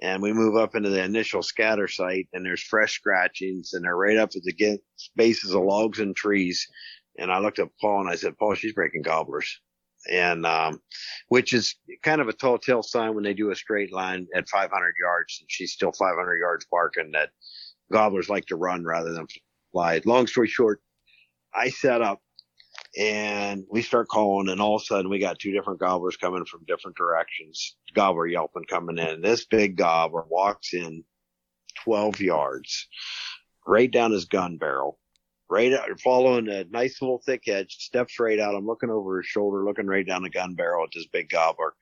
and we move up into the initial scatter site and there's fresh scratchings and they're right up at the bases of logs and trees. And I looked at Paul and I said, Paul, she's breaking gobblers. And, um, which is kind of a tall tale sign when they do a straight line at 500 yards and she's still 500 yards barking that gobblers like to run rather than fly. Long story short, I set up and we start calling and all of a sudden we got two different gobblers coming from different directions. Gobbler yelping coming in. This big gobbler walks in 12 yards right down his gun barrel right following a nice little thick hedge steps right out. I'm looking over his shoulder looking right down the gun barrel at this big gobbler.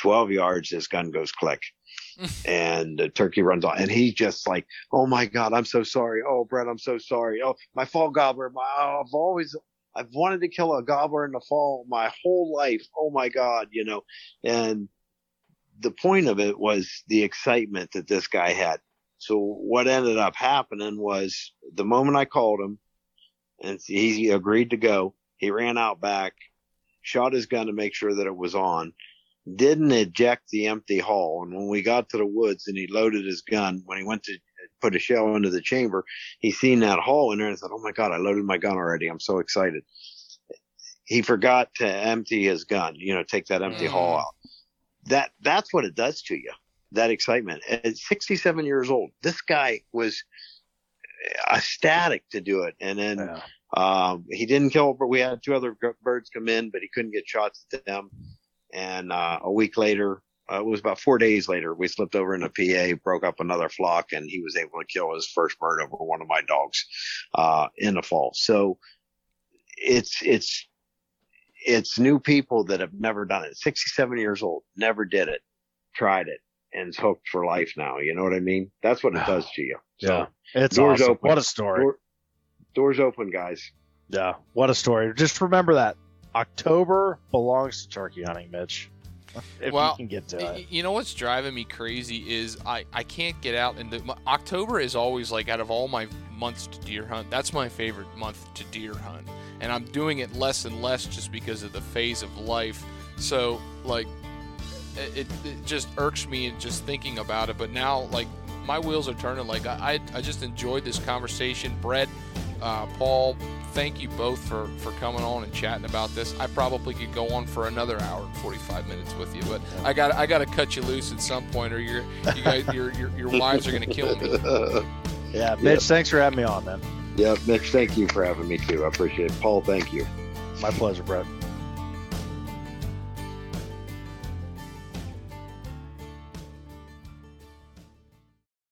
12 yards his gun goes click and the turkey runs off. And he's just like oh my god i'm so sorry. Oh brett i'm so sorry. Oh my fall gobbler. My, oh, i've always I've wanted to kill a gobbler in the fall my whole life. Oh my God, you know, and the point of it was the excitement that this guy had. So what ended up happening was the moment I called him and he agreed to go, he ran out back, shot his gun to make sure that it was on, didn't eject the empty hull. And when we got to the woods and he loaded his gun, when he went to put a shell into the chamber, he seen that hole in there and thought, "Oh my god, I loaded my gun already! I'm so excited." He forgot to empty his gun. You know, take that empty mm. hull out. That that's what it does to you. That excitement. At 67 years old, this guy was ecstatic to do it, and then. Yeah. Um, he didn't kill, but we had two other birds come in, but he couldn't get shots at them. And uh, a week later, uh, it was about four days later, we slipped over in a PA, broke up another flock, and he was able to kill his first bird over one of my dogs uh, in the fall. So it's it's it's new people that have never done it. 67 years old, never did it, tried it, and is hooked for life now. You know what I mean? That's what it does to you. So yeah, it's doors awesome. open. What a story. Door, doors open, guys. Yeah, what a story. Just remember that October belongs to turkey hunting, Mitch. if well, you can get to it. You know what's driving me crazy is I, I can't get out and the, October is always like out of all my months to deer hunt, that's my favorite month to deer hunt. And I'm doing it less and less just because of the phase of life. So like it, it just irks me just thinking about it. But now like my wheels are turning. Like I, I just enjoyed this conversation. Brett, uh, Paul, thank you both for, for coming on and chatting about this. I probably could go on for another hour and 45 minutes with you, but I got I got to cut you loose at some point, or your you guys your your, your wives are going to kill me. Yeah, Mitch, yep. thanks for having me on, man. Yeah, Mitch, thank you for having me too. I appreciate it. Paul, thank you. My pleasure, Brett.